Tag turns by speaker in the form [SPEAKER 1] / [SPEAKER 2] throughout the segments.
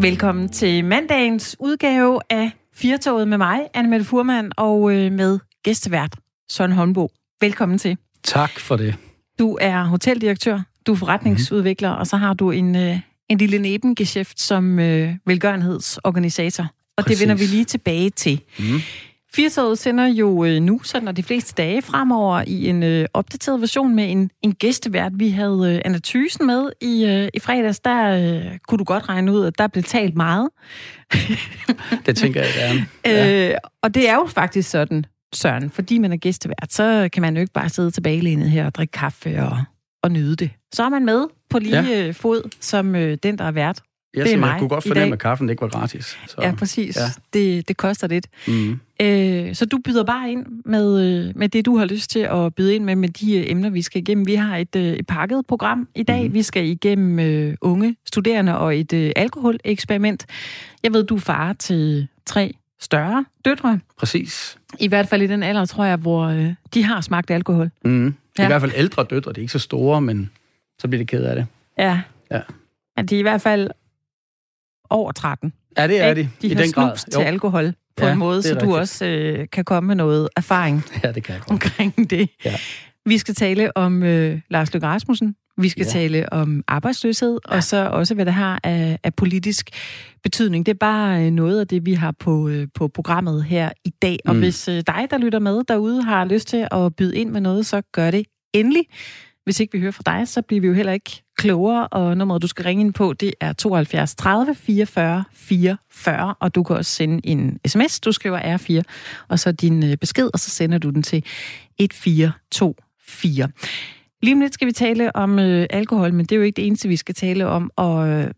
[SPEAKER 1] Velkommen til mandagens udgave af Firtoget med mig, Annemette Furman, og øh, med gæstevært Søren Holmbo. Velkommen til.
[SPEAKER 2] Tak for det.
[SPEAKER 1] Du er hoteldirektør, du er forretningsudvikler, mm-hmm. og så har du en, øh, en lille nebengeschæft som øh, velgørenhedsorganisator. Og Præcis. det vender vi lige tilbage til. Mm. Firtoget sender jo øh, nu, sådan de fleste dage fremover, i en øh, opdateret version med en, en gæstevært. Vi havde øh, Anna Thysen med i, øh, i fredags. Der øh, kunne du godt regne ud, at der blev talt meget.
[SPEAKER 2] det tænker jeg gerne. Ja.
[SPEAKER 1] Øh, og det er jo faktisk sådan, Søren, fordi man er gæstevært, så kan man jo ikke bare sidde tilbagelænet her og drikke kaffe og, og nyde det. Så er man med på lige ja. Øh, fod som øh, den, der er vært.
[SPEAKER 2] Ja, det er mig jeg kunne godt fornemme, at kaffen ikke var gratis.
[SPEAKER 1] Så. Ja, præcis. Ja. Det, det koster lidt. Mm. Øh, så du byder bare ind med, øh, med det, du har lyst til at byde ind med, med de øh, emner, vi skal igennem. Vi har et, øh, et pakket program i dag. Mm. Vi skal igennem øh, unge studerende og et øh, alkoholeksperiment. Jeg ved, du er far til tre større døtre.
[SPEAKER 2] Præcis.
[SPEAKER 1] I hvert fald i den alder, tror jeg, hvor øh, de har smagt alkohol.
[SPEAKER 2] Mm. Ja. I hvert fald ældre døtre. Det er ikke så store, men så bliver det ked af det.
[SPEAKER 1] Ja. Ja. At de er i hvert fald over 13.
[SPEAKER 2] Ja, det er de.
[SPEAKER 1] De
[SPEAKER 2] I
[SPEAKER 1] har den grad. til alkohol på ja, en måde, så rigtigt. du også øh, kan komme med noget erfaring
[SPEAKER 2] ja, det kan jeg
[SPEAKER 1] omkring det. Ja. Vi skal tale om øh, Lars Løkke Rasmussen. Vi skal ja. tale om arbejdsløshed, ja. og så også, hvad det har af, af politisk betydning. Det er bare øh, noget af det, vi har på, øh, på programmet her i dag. Og mm. hvis øh, dig, der lytter med derude, har lyst til at byde ind med noget, så gør det endelig. Hvis ikke vi hører fra dig, så bliver vi jo heller ikke klogere, og nummeret, du skal ringe ind på, det er 72 30 44 44, og du kan også sende en sms, du skriver R4, og så din øh, besked, og så sender du den til 1424. Lige om lidt skal vi tale om øh, alkohol, men det er jo ikke det eneste, vi skal tale om, og øh,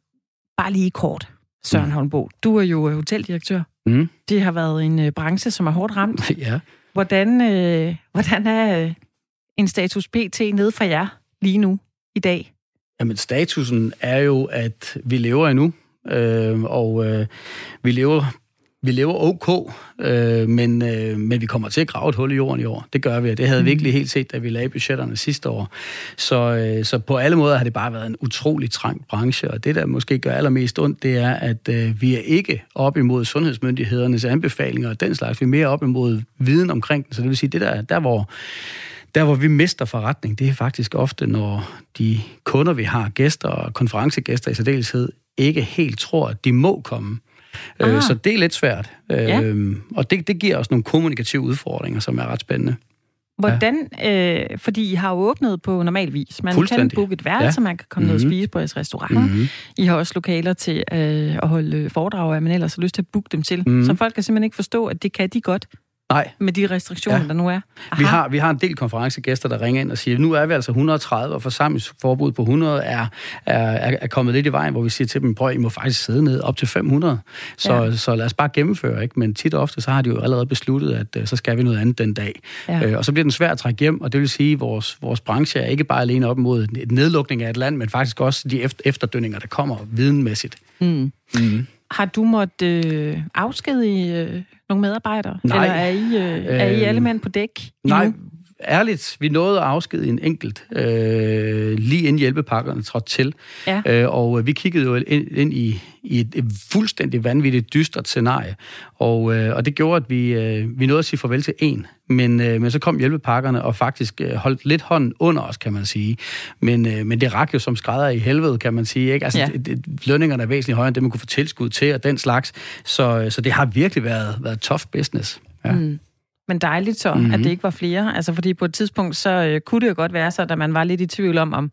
[SPEAKER 1] bare lige kort, Søren mm. Holmbo. Du er jo øh, hoteldirektør. Mm. Det har været en øh, branche, som er hårdt ramt.
[SPEAKER 2] Ja.
[SPEAKER 1] Hvordan, øh, hvordan er øh, en status PT nede fra jer lige nu i dag?
[SPEAKER 2] Jamen, statusen er jo, at vi lever endnu, øh, og øh, vi lever vi lever ok, øh, men, øh, men vi kommer til at grave et hul i jorden i år. Det gør vi, og det havde vi mm. virkelig helt set, da vi lagde budgetterne sidste år. Så, øh, så på alle måder har det bare været en utrolig trang branche, og det, der måske gør allermest ondt, det er, at øh, vi er ikke op imod sundhedsmyndighedernes anbefalinger og den slags. Vi er mere op imod viden omkring den. Så det vil sige, det der, der hvor der, hvor vi mister forretning, det er faktisk ofte, når de kunder, vi har, gæster og konferencegæster i særdeleshed, ikke helt tror, at de må komme. Øh, ah. Så det er lidt svært. Ja. Øhm, og det, det giver os nogle kommunikative udfordringer, som er ret spændende.
[SPEAKER 1] Hvordan, ja. øh, fordi I har jo åbnet på normal vis. Man kan booke et værelse, ja. man kan komme mm-hmm. ned og mhm. spise på jeres restaurant. Mm-hmm. I har også lokaler til øh, at holde foredrag af, men ellers har lyst til at booke dem til. Mm-hmm. Så folk kan simpelthen ikke forstå, at det kan de godt.
[SPEAKER 2] Nej.
[SPEAKER 1] Med de restriktioner, ja. der nu er?
[SPEAKER 2] Aha. Vi har, vi har en del konferencegæster, der ringer ind og siger, nu er vi altså 130, og forsamlingsforbud på 100 er, er, er kommet lidt i vejen, hvor vi siger til dem, prøv, I må faktisk sidde ned op til 500. Så, ja. så lad os bare gennemføre. Ikke? Men tit og ofte, så har de jo allerede besluttet, at uh, så skal vi noget andet den dag. Ja. Uh, og så bliver den svært at trække hjem, og det vil sige, at vores, vores branche er ikke bare alene op mod et nedlukning af et land, men faktisk også de efter, efterdønninger, der kommer videnmæssigt. Mm.
[SPEAKER 1] Mm. Har du måttet øh, afskedige øh, nogle medarbejdere? Nej. Eller er I, øh, er I alle mænd på dæk?
[SPEAKER 2] Nej, nu? Ærligt, vi nåede at afskedige en enkelt, øh, lige inden hjælpepakkerne trådte til. Ja. Øh, og vi kiggede jo ind, ind i, i et, et fuldstændig vanvittigt dystert scenarie. Og, øh, og det gjorde, at vi, øh, vi nåede at sige farvel til en. Men, øh, men så kom hjælpepakkerne og faktisk øh, holdt lidt hånden under os, kan man sige. Men, øh, men det rak jo som skrædder i helvede, kan man sige. Ikke? Altså, ja. det, det, lønningerne er væsentligt højere end det, man kunne få tilskud til, og den slags. Så, så det har virkelig været, været tough business. Ja. Mm.
[SPEAKER 1] Men dejligt så, mm-hmm. at det ikke var flere. Altså, fordi på et tidspunkt, så øh, kunne det jo godt være så, at man var lidt i tvivl om, om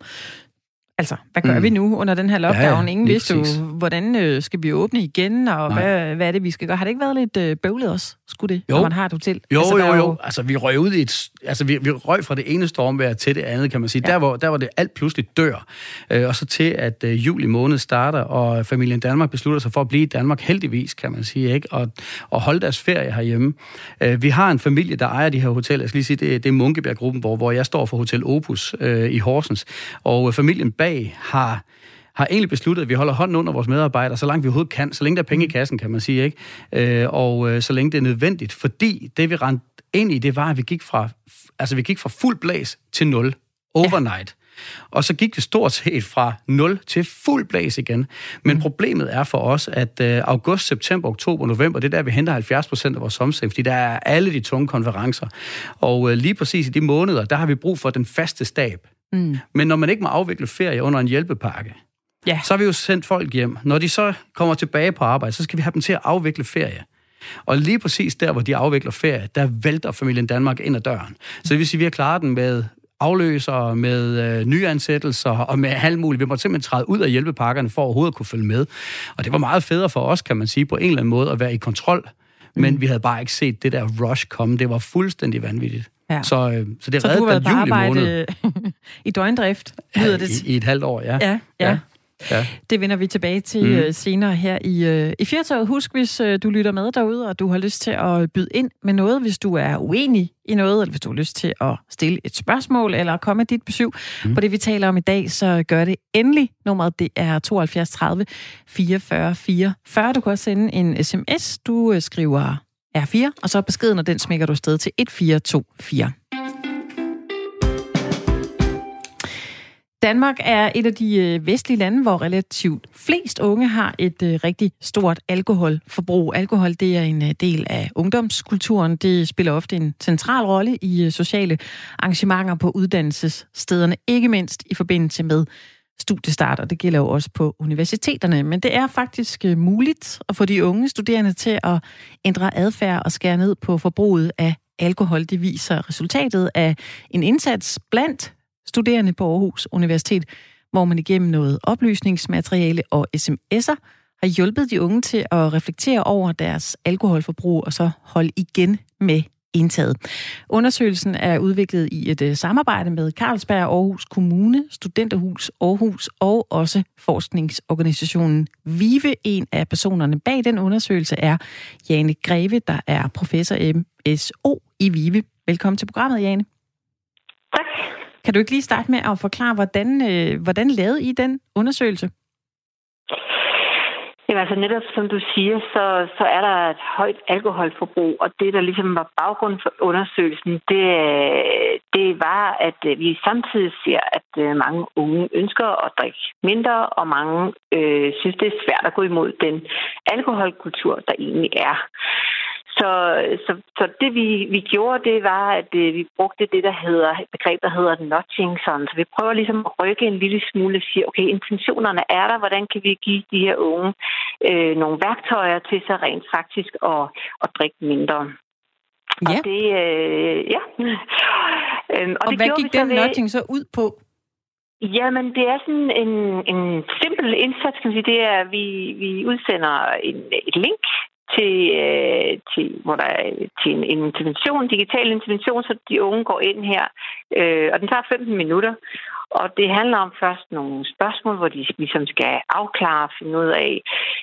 [SPEAKER 1] Altså, hvad gør mm. vi nu under den her lockdown? Ja, Ingen vidste jo, hvordan øh, skal vi åbne igen, og hvad, hvad er det, vi skal gøre? Har det ikke været lidt øh, bøvlet også, skulle det, jo. når man har et hotel?
[SPEAKER 2] Jo, altså, jo, jo. Altså, vi røg ud i et... Altså, vi, vi røg fra det ene stormvejr til det andet, kan man sige. Ja. Der, hvor, der hvor det alt pludselig dør. Øh, og så til, at øh, juli måned starter, og familien Danmark beslutter sig for at blive i Danmark, heldigvis, kan man sige, ikke? Og, og holde deres ferie herhjemme. Øh, vi har en familie, der ejer de her hoteller. Jeg skal lige sige, det, det er Munkebjerg-gruppen, hvor, hvor jeg står for Hotel Opus øh, i Horsens. Og øh, familien bag dag har har egentlig besluttet, at vi holder hånden under vores medarbejdere, så langt vi overhovedet kan, så længe der er penge i kassen, kan man sige, ikke? Øh, og øh, så længe det er nødvendigt, fordi det vi rendte ind i, det var, at vi gik fra, altså vi gik fra fuld blæs til nul overnight. Og så gik det stort set fra 0 til fuld blæs igen. Men mm. problemet er for os, at øh, august, september, oktober, november, det er der, vi henter 70 procent af vores sommersæk, fordi der er alle de tunge konferencer. Og øh, lige præcis i de måneder, der har vi brug for den faste stab. Mm. Men når man ikke må afvikle ferie under en hjælpepakke, ja. så har vi jo sendt folk hjem. Når de så kommer tilbage på arbejde, så skal vi have dem til at afvikle ferie. Og lige præcis der, hvor de afvikler ferie, der vælter familien Danmark ind ad døren. Så det vil sige, at vi har klaret den med afløser, med øh, nyansættelser og med alt muligt. Vi måtte simpelthen træde ud af hjælpepakkerne for overhovedet at kunne følge med. Og det var meget federe for os, kan man sige, på en eller anden måde at være i kontrol. Men mm. vi havde bare ikke set det der rush komme. Det var fuldstændig vanvittigt. Ja. Så, øh, så det
[SPEAKER 1] så
[SPEAKER 2] reddede
[SPEAKER 1] har været på arbejde i døgndrift,
[SPEAKER 2] lyder ja, det. I, I et halvt år, ja.
[SPEAKER 1] Ja, ja. ja. Ja. Det vender vi tilbage til mm. senere her i, uh, i Fjertaget. Husk, hvis uh, du lytter med derude, og du har lyst til at byde ind med noget, hvis du er uenig i noget, eller hvis du har lyst til at stille et spørgsmål, eller komme med dit besøg mm. på det, vi taler om i dag, så gør det endelig. Nummeret det er 72 30 44 44. Du kan også sende en sms. Du skriver R4, og så beskeden, og den smækker du sted til 1424. Danmark er et af de øh, vestlige lande, hvor relativt flest unge har et øh, rigtig stort alkoholforbrug. Alkohol det er en øh, del af ungdomskulturen. Det spiller ofte en central rolle i sociale arrangementer på uddannelsesstederne, ikke mindst i forbindelse med studiestarter. det gælder jo også på universiteterne. Men det er faktisk øh, muligt at få de unge studerende til at ændre adfærd og skære ned på forbruget af alkohol. Det viser resultatet af en indsats blandt studerende på Aarhus Universitet, hvor man igennem noget oplysningsmateriale og sms'er har hjulpet de unge til at reflektere over deres alkoholforbrug og så holde igen med indtaget. Undersøgelsen er udviklet i et uh, samarbejde med Carlsberg Aarhus Kommune, Studenterhus Aarhus og også forskningsorganisationen VIVE. En af personerne bag den undersøgelse er Jane Greve, der er professor MSO i VIVE. Velkommen til programmet, Jane.
[SPEAKER 3] Tak.
[SPEAKER 1] Kan du ikke lige starte med at forklare, hvordan, øh, hvordan lavede I den undersøgelse?
[SPEAKER 3] Jamen altså netop som du siger, så, så er der et højt alkoholforbrug, og det, der ligesom var baggrund for undersøgelsen, det, det var, at øh, vi samtidig ser, at øh, mange unge ønsker at drikke mindre, og mange øh, synes, det er svært at gå imod den alkoholkultur, der egentlig er. Så, så, så det vi, vi gjorde, det var, at øh, vi brugte det, der hedder, begreb, der hedder notching. Sådan. Så vi prøver ligesom at rykke en lille smule og sige, okay, intentionerne er der, hvordan kan vi give de her unge øh, nogle værktøjer til så rent faktisk at, at drikke mindre.
[SPEAKER 1] Ja. Og det, øh, ja. øhm, og, og det hvad gik den notching så ud på?
[SPEAKER 3] Jamen, det er sådan en, en simpel indsats, kan man sige. Det er, at vi, vi udsender en, et link til, øh, til, hvor der er til en intervention, digital intervention, så de unge går ind her, øh, og den tager 15 minutter. Og det handler om først nogle spørgsmål, hvor de ligesom skal afklare og finde ud af,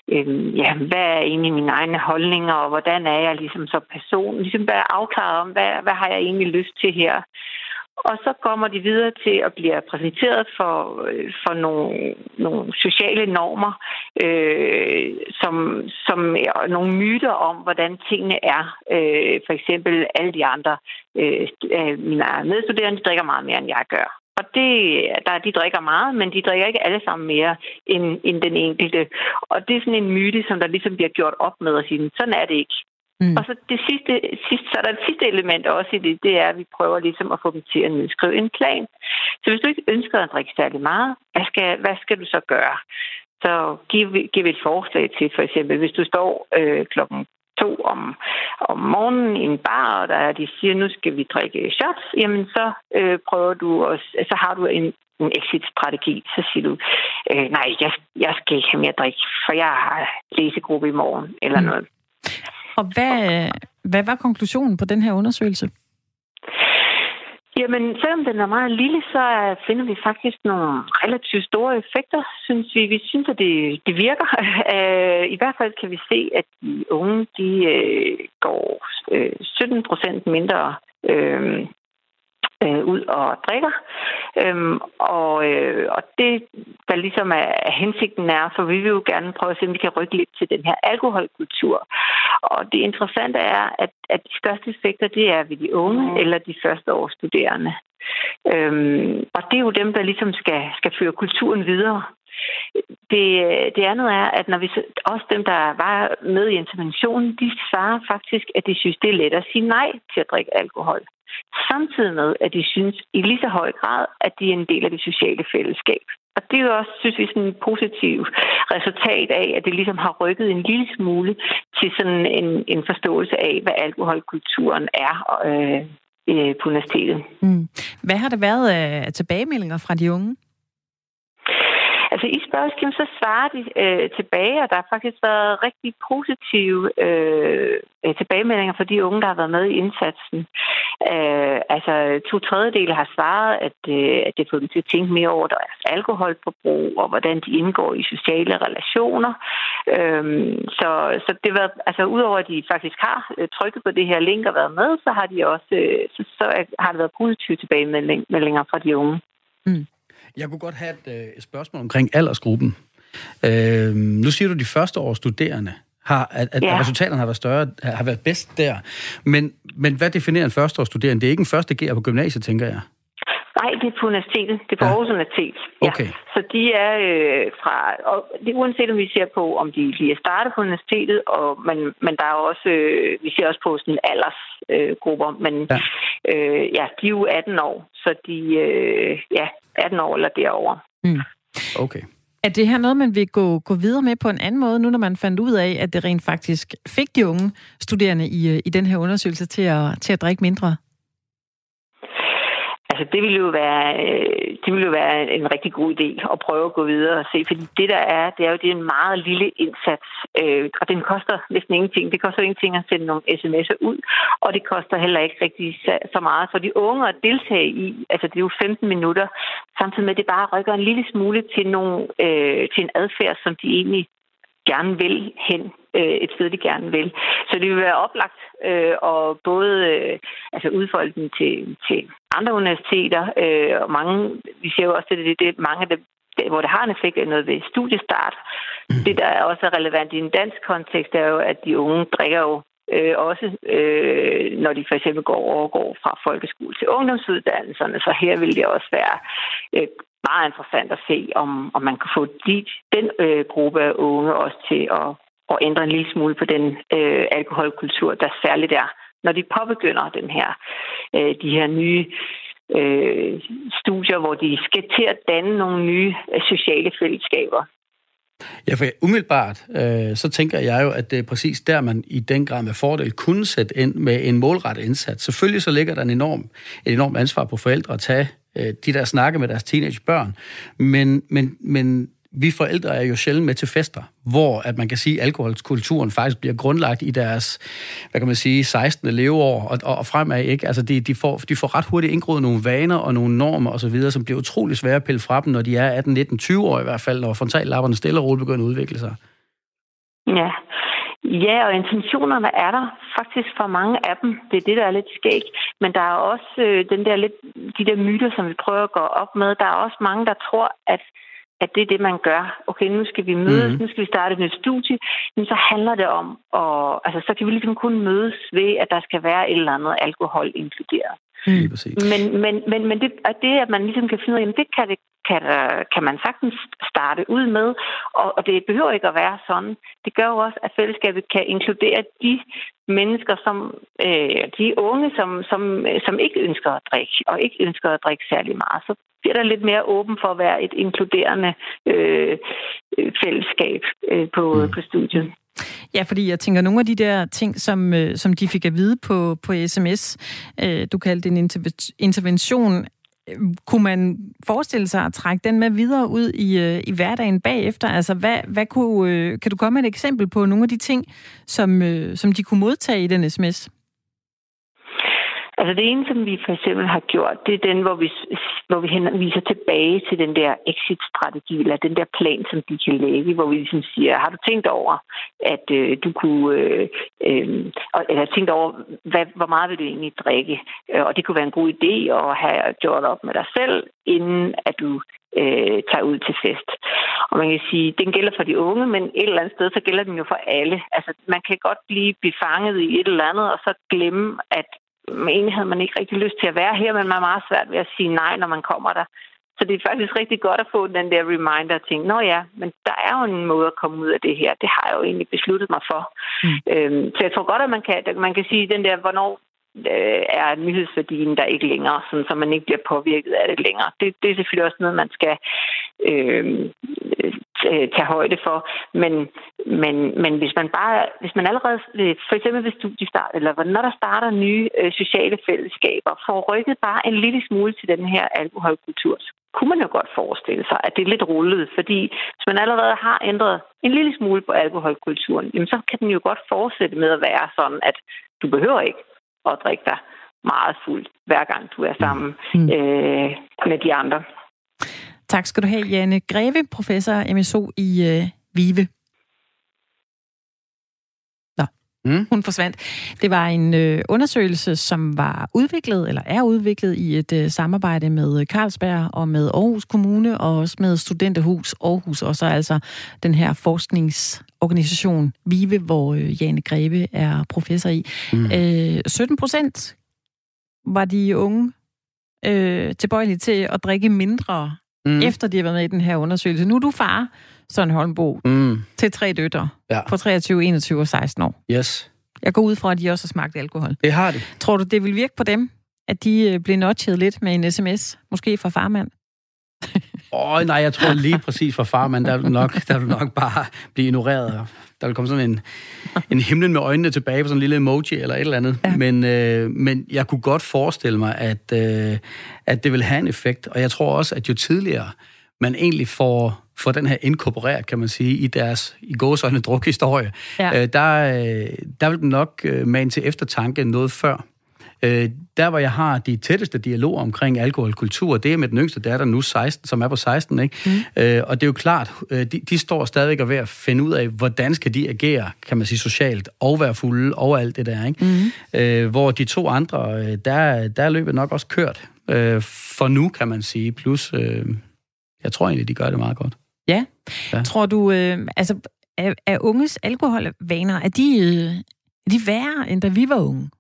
[SPEAKER 3] øh, ja, hvad er egentlig mine egne holdninger, og hvordan er jeg ligesom så person. Ligesom være afklaret om, hvad, hvad har jeg egentlig lyst til her. Og så kommer de videre til at blive præsenteret for, øh, for nogle, nogle sociale normer, øh, som, som er nogle myter om, hvordan tingene er. Øh, for eksempel alle de andre, øh, mine medstuderende, de drikker meget mere, end jeg gør. Og det, der, de drikker meget, men de drikker ikke alle sammen mere end, end den enkelte. Og det er sådan en myte, som der ligesom bliver gjort op med at sige, sådan er det ikke. Mm. Og så det sidste, sidste, så er der et sidste element også i det, det er, at vi prøver ligesom at få dem til at nedskrive en plan. Så hvis du ikke ønsker at drikke særlig meget, hvad skal, hvad skal du så gøre? Så giv, giv et forslag til, for eksempel, hvis du står øh, klokken to om, om morgenen i en bar, og der de siger, nu skal vi drikke shots, jamen så øh, prøver du, og så har du en, en exit-strategi. Så siger du, øh, nej, jeg, jeg skal ikke have mere drik, for jeg har læsegruppe i morgen, eller mm. noget.
[SPEAKER 1] Og hvad, hvad var konklusionen på den her undersøgelse?
[SPEAKER 3] Jamen, selvom den er meget lille, så finder vi faktisk nogle relativt store effekter, synes vi. Vi synes, at det, det virker. Øh, I hvert fald kan vi se, at de unge, de øh, går øh, 17 procent mindre øh, ud og drikker. Øhm, og, øh, og det, der ligesom er, er hensigten er, for vi vil jo gerne prøve at se, om vi kan rykke lidt til den her alkoholkultur. Og det interessante er, at, at de største effekter, det er ved de unge eller de første års studerende. Øhm, og det er jo dem, der ligesom skal, skal føre kulturen videre. Det, det andet er, at når vi også dem, der var med i interventionen, de svarer faktisk, at de synes, det er let at sige nej til at drikke alkohol. Samtidig med, at de synes i lige så høj grad, at de er en del af det sociale fællesskab. Og det er jo også, synes vi, sådan et positivt resultat af, at det ligesom har rykket en lille smule til sådan en, en forståelse af, hvad alkoholkulturen er øh, øh, på universitetet. Mm.
[SPEAKER 1] Hvad har der været af tilbagemeldinger fra de unge?
[SPEAKER 3] Altså i spørgeskemaet, så svarer de øh, tilbage, og der har faktisk været rigtig positive øh, tilbagemeldinger for de unge, der har været med i indsatsen. Øh, altså to tredjedele har svaret, at, øh, at det fået dem til at tænke mere over deres alkoholforbrug, og hvordan de indgår i sociale relationer. Øh, så, så det var, altså udover at de faktisk har øh, trykket på det her link og været med, så har de også, øh, så, så har det været positive tilbagemeldinger fra de unge. Mm.
[SPEAKER 2] Jeg kunne godt have et, øh, et spørgsmål omkring aldersgruppen. Øh, nu siger du, de første års studerende har, at, at ja. resultaterne har været større, har været bedst der. Men, men hvad definerer en førsteårsstuderende? Det er ikke en første G'er på gymnasiet, tænker jeg.
[SPEAKER 3] Nej, det er på universitetet. Det er på ja. Aarhus Universitet. Ja.
[SPEAKER 2] Okay.
[SPEAKER 3] Så de er øh, fra... Og det er uanset om vi ser på, om de lige er startet på universitetet, og, men, men der er også... Øh, vi ser også på sådan aldersgrupper, øh, men ja. Øh, ja, de er jo 18 år, så de... Øh, ja, 18 år eller derover. Mm.
[SPEAKER 2] Okay.
[SPEAKER 1] Er det her noget, man vil gå, gå videre med på en anden måde, nu når man fandt ud af, at det rent faktisk fik de unge studerende i, øh, i den her undersøgelse til at, til at drikke mindre?
[SPEAKER 3] Altså, det ville jo være, øh, det ville jo være en rigtig god idé at prøve at gå videre og se, fordi det der er, det er jo det er en meget lille indsats, øh, og den koster næsten ingenting. Det koster ingenting at sende nogle sms'er ud, og det koster heller ikke rigtig så meget for de unge at deltage i. Altså, det er jo 15 minutter, samtidig med, at det bare rykker en lille smule til, nogle, øh, til en adfærd, som de egentlig gerne vil hen øh, et sted, de gerne vil. Så det vil være oplagt øh, og både øh, altså udfolde den til, til andre universiteter, øh, og mange, vi ser jo også, at det, det, det mange af det, hvor det har en effekt, er noget ved studiestart. Mm. Det, der er også relevant i en dansk kontekst, er jo, at de unge drikker jo øh, også, øh, når de for eksempel går overgår fra folkeskole til ungdomsuddannelserne. Så her vil det også være øh, meget interessant at se, om, om man kan få de, den øh, gruppe af unge også til at, at ændre en lille smule på den øh, alkoholkultur, der særligt er, når de påbegynder den her, øh, de her nye øh, studier, hvor de skal til at danne nogle nye øh, sociale fællesskaber.
[SPEAKER 2] Ja, for umiddelbart, øh, så tænker jeg jo, at det er præcis der, man i den grad med fordel kunne sætte ind med en målrettet indsats. Selvfølgelig så ligger der en enorm, et enormt ansvar på forældre at tage øh, de der snakke med deres teenagebørn, men, men, men vi forældre er jo sjældent med til fester, hvor at man kan sige, at alkoholkulturen faktisk bliver grundlagt i deres, hvad kan man sige, 16. leveår og, og, og fremad. Ikke? Altså de, de, får, de får ret hurtigt indgroet nogle vaner og nogle normer osv., som bliver utrolig svære at pille fra dem, når de er 18, 19, 20 år i hvert fald, når frontallapperne stille og roligt begynder at udvikle sig.
[SPEAKER 3] Ja, Ja, og intentionerne er der faktisk for mange af dem. Det er det, der er lidt skægt. Men der er også øh, den der lidt, de der myter, som vi prøver at gå op med. Der er også mange, der tror, at at det er det, man gør. Okay, nu skal vi mødes, mm. nu skal vi starte et nyt studie. Men så handler det om, og altså, så kan vi ligesom kun mødes ved, at der skal være et eller andet alkohol inkluderet.
[SPEAKER 2] Mm.
[SPEAKER 3] Men, men, men, men det, at det, at man ligesom kan finde ud af, det kan, det, kan, kan man sagtens starte ud med, og, og det behøver ikke at være sådan. Det gør jo også, at fællesskabet kan inkludere de mennesker, som øh, de unge, som, som, som ikke ønsker at drikke, og ikke ønsker at drikke særlig meget. Så bliver der lidt mere åben for at være et inkluderende øh, fællesskab øh, på, mm. på studiet.
[SPEAKER 1] Ja, fordi jeg tænker, nogle af de der ting, som, øh, som de fik at vide på, på sms, øh, du kaldte en intervention, øh, kunne man forestille sig at trække den med videre ud i, øh, i hverdagen bagefter? Altså, hvad, hvad kunne, øh, kan du komme med et eksempel på nogle af de ting, som, som de kunne modtage i den sms?
[SPEAKER 3] Altså det ene, som vi for eksempel har gjort, det er den, hvor vi, hvor vi henviser tilbage til den der exit-strategi, eller den der plan, som de kan lægge, hvor vi ligesom siger, har du tænkt over, at øh, du kunne, øh, øh, eller tænkt over, hvad, hvor meget vil du egentlig drikke? Øh, og det kunne være en god idé at have gjort op med dig selv, inden at du øh, tager ud til fest. Og man kan sige, den gælder for de unge, men et eller andet sted, så gælder den jo for alle. Altså, man kan godt blive befanget i et eller andet, og så glemme, at egentlig havde man ikke rigtig lyst til at være her, men man er meget svært ved at sige nej, når man kommer der. Så det er faktisk rigtig godt at få den der reminder ting. Nå ja, men der er jo en måde at komme ud af det her. Det har jeg jo egentlig besluttet mig for. Mm. Øhm, så jeg tror godt, at man kan, man kan sige den der, hvornår øh, er nyhedsværdien der ikke længere, sådan, så man ikke bliver påvirket af det længere. Det, det er selvfølgelig også noget, man skal øh, tage højde for. Men, men, men hvis man bare, hvis man allerede, for eksempel ved studiestart, eller når der starter nye øh, sociale fællesskaber, får rykket bare en lille smule til den her alkoholkultur, så kunne man jo godt forestille sig, at det er lidt rullet, fordi hvis man allerede har ændret en lille smule på alkoholkulturen, jamen så kan den jo godt fortsætte med at være sådan, at du behøver ikke at drikke dig meget fuld, hver gang du er sammen mm. øh, med de andre.
[SPEAKER 1] Tak skal du have, Janne Greve, professor MSO i øh, VIVE. Nå, mm. hun forsvandt. Det var en øh, undersøgelse, som var udviklet, eller er udviklet i et øh, samarbejde med Carlsberg og med Aarhus Kommune, og også med Studenterhus Aarhus, og så altså den her forskningsorganisation VIVE, hvor øh, Janne Greve er professor i. Mm. Øh, 17 procent var de unge øh, tilbøjelige til at drikke mindre mm. efter de har været med i den her undersøgelse. Nu er du far, Søren Holmbo, mm. til tre døtre ja. på 23, 21 og 16 år.
[SPEAKER 2] Yes.
[SPEAKER 1] Jeg går ud fra, at de også har smagt alkohol.
[SPEAKER 2] Det har de.
[SPEAKER 1] Tror du, det vil virke på dem, at de øh, bliver notchet lidt med en sms? Måske fra farmand?
[SPEAKER 2] Åh, oh, nej, jeg tror lige præcis fra farmand, der vil nok, der vil nok bare blive ignoreret. Der vil komme sådan en, en himlen med øjnene tilbage på sådan en lille emoji eller et eller andet. Ja. Men, øh, men jeg kunne godt forestille mig, at, øh, at det vil have en effekt. Og jeg tror også, at jo tidligere man egentlig får, får den her inkorporeret, kan man sige, i deres i gåsøjne drukhistorie, ja. øh, der, øh, der vil den nok øh, mane til eftertanke noget før. Øh, der, hvor jeg har de tætteste dialoger omkring alkoholkultur, det er med den yngste datter nu 16, som er på 16, ikke? Mm. Øh, og det er jo klart, øh, de, de står stadigvæk og ved at finde ud af, hvordan skal de agere, kan man sige, socialt, og være fulde, og alt det der, ikke? Mm. Øh, hvor de to andre, øh, der, der er løbet nok også kørt. Øh, for nu, kan man sige. Plus, øh, jeg tror egentlig, de gør det meget godt.
[SPEAKER 1] Ja. ja. Tror du, øh, altså, er, er unges alkoholvaner, er de, øh, er de værre, end da vi var unge?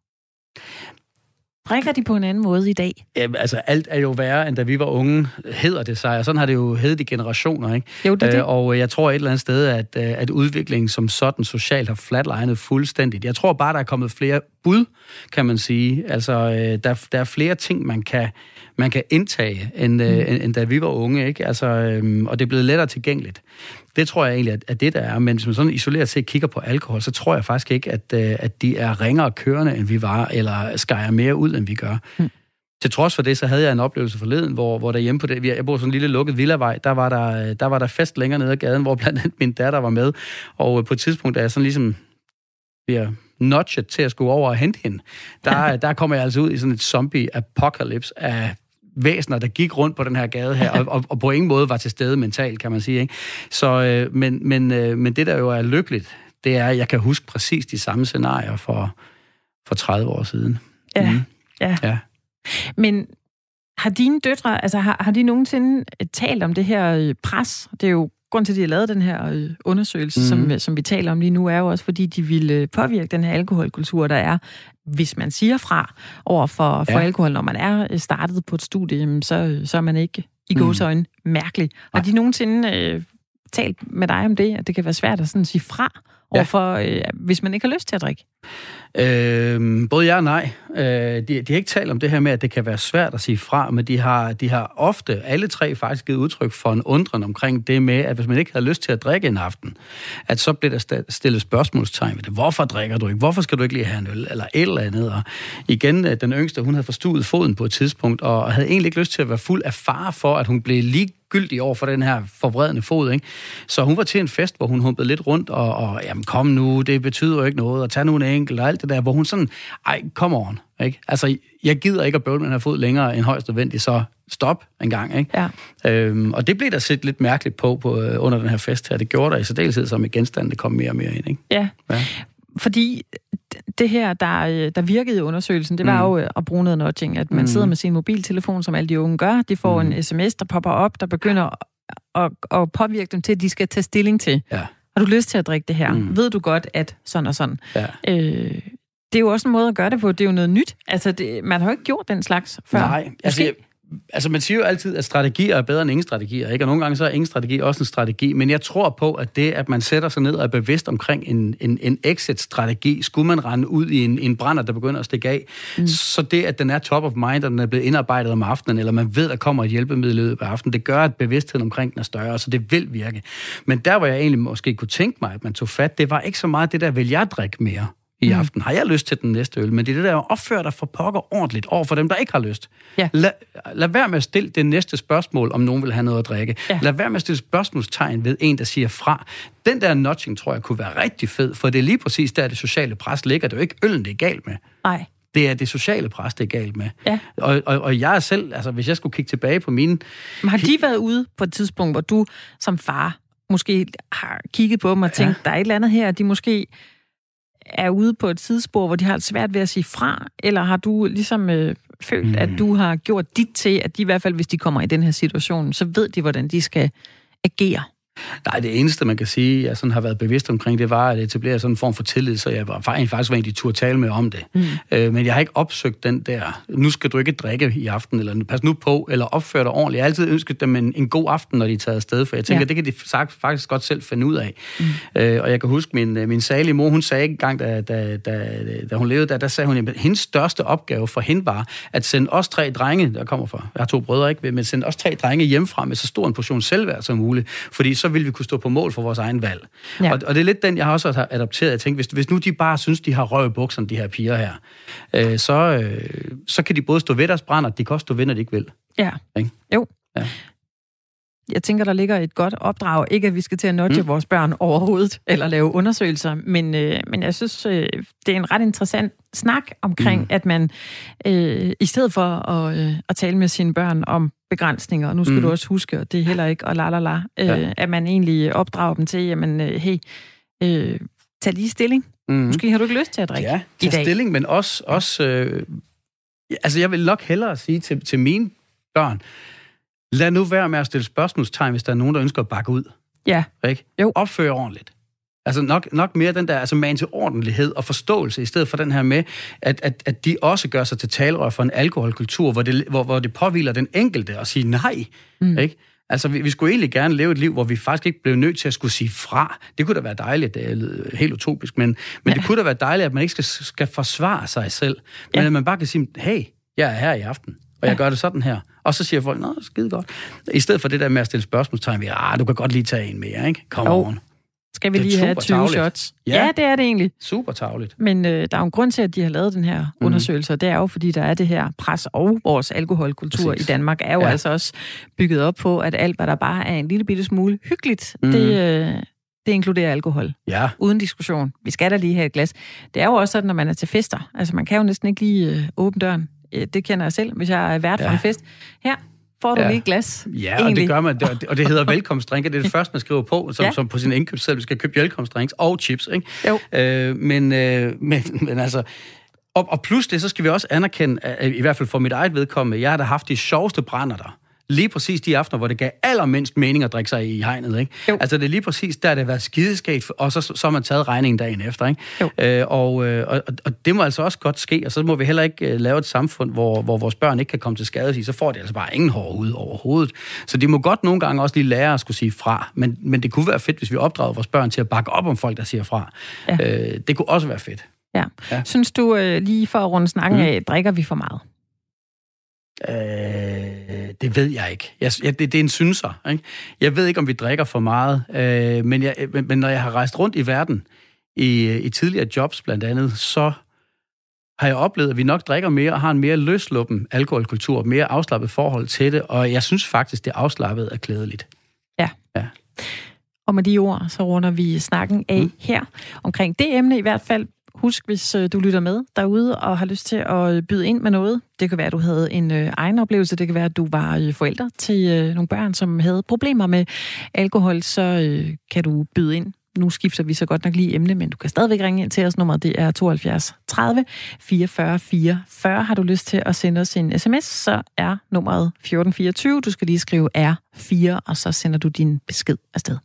[SPEAKER 1] Drikker de på en anden måde i dag?
[SPEAKER 2] Ja, altså alt er jo værre, end da vi var unge, hedder det sig. Og sådan har det jo heddet i generationer, ikke?
[SPEAKER 1] Jo, det, det.
[SPEAKER 2] Øh, og jeg tror et eller andet sted, at, øh, at udviklingen som sådan socialt har flatlinet fuldstændigt. Jeg tror bare, der er kommet flere bud, kan man sige. Altså, øh, der, der er flere ting, man kan, man kan indtage, end, mm. end, end da vi var unge, ikke? Altså, øhm, og det er blevet lettere tilgængeligt. Det tror jeg egentlig, at, at det der er. Men hvis man sådan isoleret set kigger på alkohol, så tror jeg faktisk ikke, at, øh, at de er ringere kørende, end vi var, eller skærer mere ud, end vi gør. Mm. Til trods for det, så havde jeg en oplevelse forleden, hvor, hvor der hjemme på det, jeg bor sådan en lille lukket villavej, der var der, der var der fest længere nede ad gaden, hvor blandt andet min datter var med, og på et tidspunkt er jeg sådan ligesom bliver notchet til at skulle over og hente hende. Der, der kommer jeg altså ud i sådan et zombie-apocalypse af væsener, der gik rundt på den her gade her, og, og, og på ingen måde var til stede mentalt, kan man sige. Ikke? Så, øh, men, men, øh, men det, der jo er lykkeligt, det er, at jeg kan huske præcis de samme scenarier for, for 30 år siden.
[SPEAKER 1] Ja, mm. ja. ja. Men har dine døtre, altså har, har de nogensinde talt om det her øh, pres? Det er jo grund til, at de har lavet den her øh, undersøgelse, mm. som, mhm. som vi taler om lige nu, er jo også, fordi de ville øh, påvirke den her alkoholkultur, der er, hvis man siger fra over for, for ja. alkohol, når man er øh, startet på et studie, så, så er man ikke i mm. gåsøjne mærkelig. Har de nogensinde øh, talt med dig om det, at det kan være svært at sådan sige fra overfor, øh, hvis man ikke har lyst til at drikke?
[SPEAKER 2] Øh, både ja og nej. Øh, de, de har ikke talt om det her med, at det kan være svært at sige fra, men de har, de har ofte, alle tre faktisk givet udtryk for en undren omkring det med, at hvis man ikke har lyst til at drikke en aften, at så bliver der stillet spørgsmålstegn ved det. Hvorfor drikker du ikke? Hvorfor skal du ikke lige have en øl? Eller et eller andet. Og igen, øh, den yngste, hun havde forstuet foden på et tidspunkt, og havde egentlig ikke lyst til at være fuld af far for, at hun blev lige gyldig over for den her forvredende fod. Ikke? Så hun var til en fest, hvor hun humpede lidt rundt, og, og jamen kom nu, det betyder jo ikke noget, og tag nu en enkelt, og alt det der, hvor hun sådan, ej, kom on, ikke? Altså, jeg gider ikke at bøvle med den her fod længere end højst nødvendigt, så stop en gang, ikke? Ja. Øhm, og det blev der set lidt mærkeligt på, på øh, under den her fest her. Det gjorde der i særdeleshed, som i genstanden det kom mere og mere ind, ikke?
[SPEAKER 1] Ja. ja fordi det her, der, øh, der virkede i undersøgelsen, det var mm. jo øh, at bruge noget nudging, at man mm. sidder med sin mobiltelefon, som alle de unge gør, de får mm. en sms, der popper op, der begynder at, at påvirke dem til, at de skal tage stilling til. Ja. Har du lyst til at drikke det her? Mm. Ved du godt, at sådan og sådan? Ja. Øh, det er jo også en måde at gøre det på. Det er jo noget nyt. Altså, det, man har jo ikke gjort den slags før.
[SPEAKER 2] Nej, altså, jeg, altså man siger jo altid, at strategier er bedre end ingen strategier, ikke? Og nogle gange så er ingen strategi også en strategi, men jeg tror på, at det, at man sætter sig ned og er bevidst omkring en, en, en exit-strategi, skulle man rende ud i en, en brænder, der begynder at stikke af, mm. så det, at den er top of mind, og den er blevet indarbejdet om aftenen, eller man ved, at der kommer et hjælpemiddel ud af aftenen, det gør, at bevidstheden omkring den er større, så det vil virke. Men der, hvor jeg egentlig måske kunne tænke mig, at man tog fat, det var ikke så meget det der, vil jeg drikke mere? I mm. aften. Har jeg lyst til den næste øl? Men det er det der, at opføre dig for pokker ordentligt over for dem, der ikke har lyst. Ja. Lad, lad være med at stille det næste spørgsmål, om nogen vil have noget at drikke. Ja. Lad være med at stille spørgsmålstegn ved en, der siger fra. Den der notching, tror jeg, kunne være rigtig fed, for det er lige præcis der, det sociale pres ligger. Det er jo ikke øllen, det er galt med.
[SPEAKER 1] Nej.
[SPEAKER 2] Det er det sociale pres, det er galt med. Ja. Og, og, og jeg selv, altså hvis jeg skulle kigge tilbage på mine...
[SPEAKER 1] Men har de været ude på et tidspunkt, hvor du som far måske har kigget på dem og tænkt, ja. der er et eller andet her, de måske er ude på et tidsspor, hvor de har svært ved at sige fra, eller har du ligesom øh, følt, mm. at du har gjort dit til, at de i hvert fald, hvis de kommer i den her situation, så ved de, hvordan de skal agere?
[SPEAKER 2] Nej, det eneste, man kan sige, jeg sådan har været bevidst omkring, det var at etablere sådan en form for tillid, så jeg var faktisk, faktisk var en, de turde tale med om det. Mm. Øh, men jeg har ikke opsøgt den der, nu skal du ikke drikke i aften, eller pas nu på, eller opføre dig ordentligt. Jeg har altid ønsket dem en, en god aften, når de er taget afsted, for jeg tænker, ja. det kan de faktisk godt selv finde ud af. Mm. Øh, og jeg kan huske, min, min salige mor, hun sagde ikke engang, da, da, da, da hun levede der, der sagde hun, at hendes største opgave for hende var at sende os tre drenge, der kommer fra, jeg har to brødre, ikke, men sende os tre drenge hjemmefra med så stor en portion selvværd som muligt, fordi så vil vi kunne stå på mål for vores egen valg. Ja. Og, og det er lidt den, jeg har også adopteret. Jeg tænker, hvis, hvis nu de bare synes, de har røv i bukserne, de her piger her, øh, så, øh, så kan de både stå ved deres brænder, de kan også stå ved, når de ikke vil.
[SPEAKER 1] Ja.
[SPEAKER 2] Ikke?
[SPEAKER 1] Jo. Ja jeg tænker, der ligger et godt opdrag. Ikke, at vi skal til at nudge mm. vores børn overhovedet, eller lave undersøgelser, men, øh, men jeg synes, øh, det er en ret interessant snak omkring, mm. at man øh, i stedet for at, øh, at tale med sine børn om begrænsninger, og nu skal mm. du også huske, og det er heller ikke, og la la la, øh, ja. at man egentlig opdrager dem til, jamen, øh, hey, øh, tag lige stilling. Mm. Måske har du ikke lyst til at drikke
[SPEAKER 2] ja, i dag. stilling, men også, også øh, altså jeg vil nok hellere sige til, til mine børn, Lad nu være med at stille spørgsmålstegn, hvis der er nogen, der ønsker at bakke ud.
[SPEAKER 1] Ja.
[SPEAKER 2] Ikke? Jo. Opfør ordentligt. Altså nok, nok mere den der altså man til ordentlighed og forståelse, i stedet for den her med, at, at, at de også gør sig til talerør for en alkoholkultur, hvor det, hvor, hvor det påviler den enkelte og sige nej. Mm. Ikke? Altså, vi, vi skulle egentlig gerne leve et liv, hvor vi faktisk ikke blev nødt til at skulle sige fra. Det kunne da være dejligt, det er helt utopisk, men, men ja. det kunne da være dejligt, at man ikke skal, skal forsvare sig selv, men ja. at man bare kan sige, hey, jeg er her i aften og jeg gør det sådan her. Og så siger folk, nå, skide godt. I stedet for det der med at stille spørgsmålstegn ved, ah, du kan godt lige tage en mere, ikke? Kom on.
[SPEAKER 1] Skal vi lige have 20 tavligt. shots? Ja, ja, det er det egentlig.
[SPEAKER 2] Super tavligt.
[SPEAKER 1] Men øh, der er jo en grund til, at de har lavet den her mm. undersøgelse, og det er jo, fordi der er det her pres, og vores alkoholkultur Præcis. i Danmark er jo ja. altså også bygget op på, at alt, hvad der bare er en lille bitte smule hyggeligt, mm. det, øh, det inkluderer alkohol.
[SPEAKER 2] Ja.
[SPEAKER 1] Uden diskussion. Vi skal da lige have et glas. Det er jo også sådan, når man er til fester. Altså, man kan jo næsten ikke lige øh, åbne døren det kender jeg selv, hvis jeg er vært ja. for en fest. Her får du ja. lige et glas.
[SPEAKER 2] Ja, egentlig. og det gør man, og det hedder velkomstdrink, det er det første, man skriver på, som, ja. som på sin indkøbsseddel, skal købe velkomstdrinks og chips, ikke?
[SPEAKER 1] Jo.
[SPEAKER 2] Øh, men, øh, men, men altså, og, og plus det, så skal vi også anerkende, at, i hvert fald for mit eget vedkommende, jeg har da haft de sjoveste brænder der lige præcis de aftener, hvor det gav allermindst mening at drikke sig i hegnet. Ikke? Jo. Altså det er lige præcis der, det har været skideskægt, og så, så har man taget regningen dagen efter. Ikke? Øh, og, øh, og, og det må altså også godt ske, og så må vi heller ikke uh, lave et samfund, hvor, hvor vores børn ikke kan komme til skade, så får de altså bare ingen hård ud overhovedet. Så de må godt nogle gange også lige lære at skulle sige fra, men, men det kunne være fedt, hvis vi opdragede vores børn til at bakke op om folk, der siger fra. Ja. Øh, det kunne også være fedt.
[SPEAKER 1] Ja. ja. Synes du, øh, lige for at runde snakken mm. af, drikker vi for meget?
[SPEAKER 2] Øh, det ved jeg ikke. Jeg, jeg, det, det er en synser. Ikke? Jeg ved ikke, om vi drikker for meget, øh, men, jeg, men, men når jeg har rejst rundt i verden, i, i tidligere jobs blandt andet, så har jeg oplevet, at vi nok drikker mere og har en mere løsluppen alkoholkultur, mere afslappet forhold til det, og jeg synes faktisk, det afslappet er klædeligt.
[SPEAKER 1] Ja. ja. Og med de ord, så runder vi snakken af mm. her omkring det emne i hvert fald. Husk, hvis øh, du lytter med derude og har lyst til at øh, byde ind med noget. Det kan være, at du havde en øh, egen oplevelse. Det kan være, at du var øh, forælder til øh, nogle børn, som havde problemer med alkohol. Så øh, kan du byde ind nu skifter vi så godt nok lige emne, men du kan stadigvæk ringe ind til os. Nummeret det er 72 30 44 44. Har du lyst til at sende os en sms, så er nummeret 1424. Du skal lige skrive R4, og så sender du din besked afsted.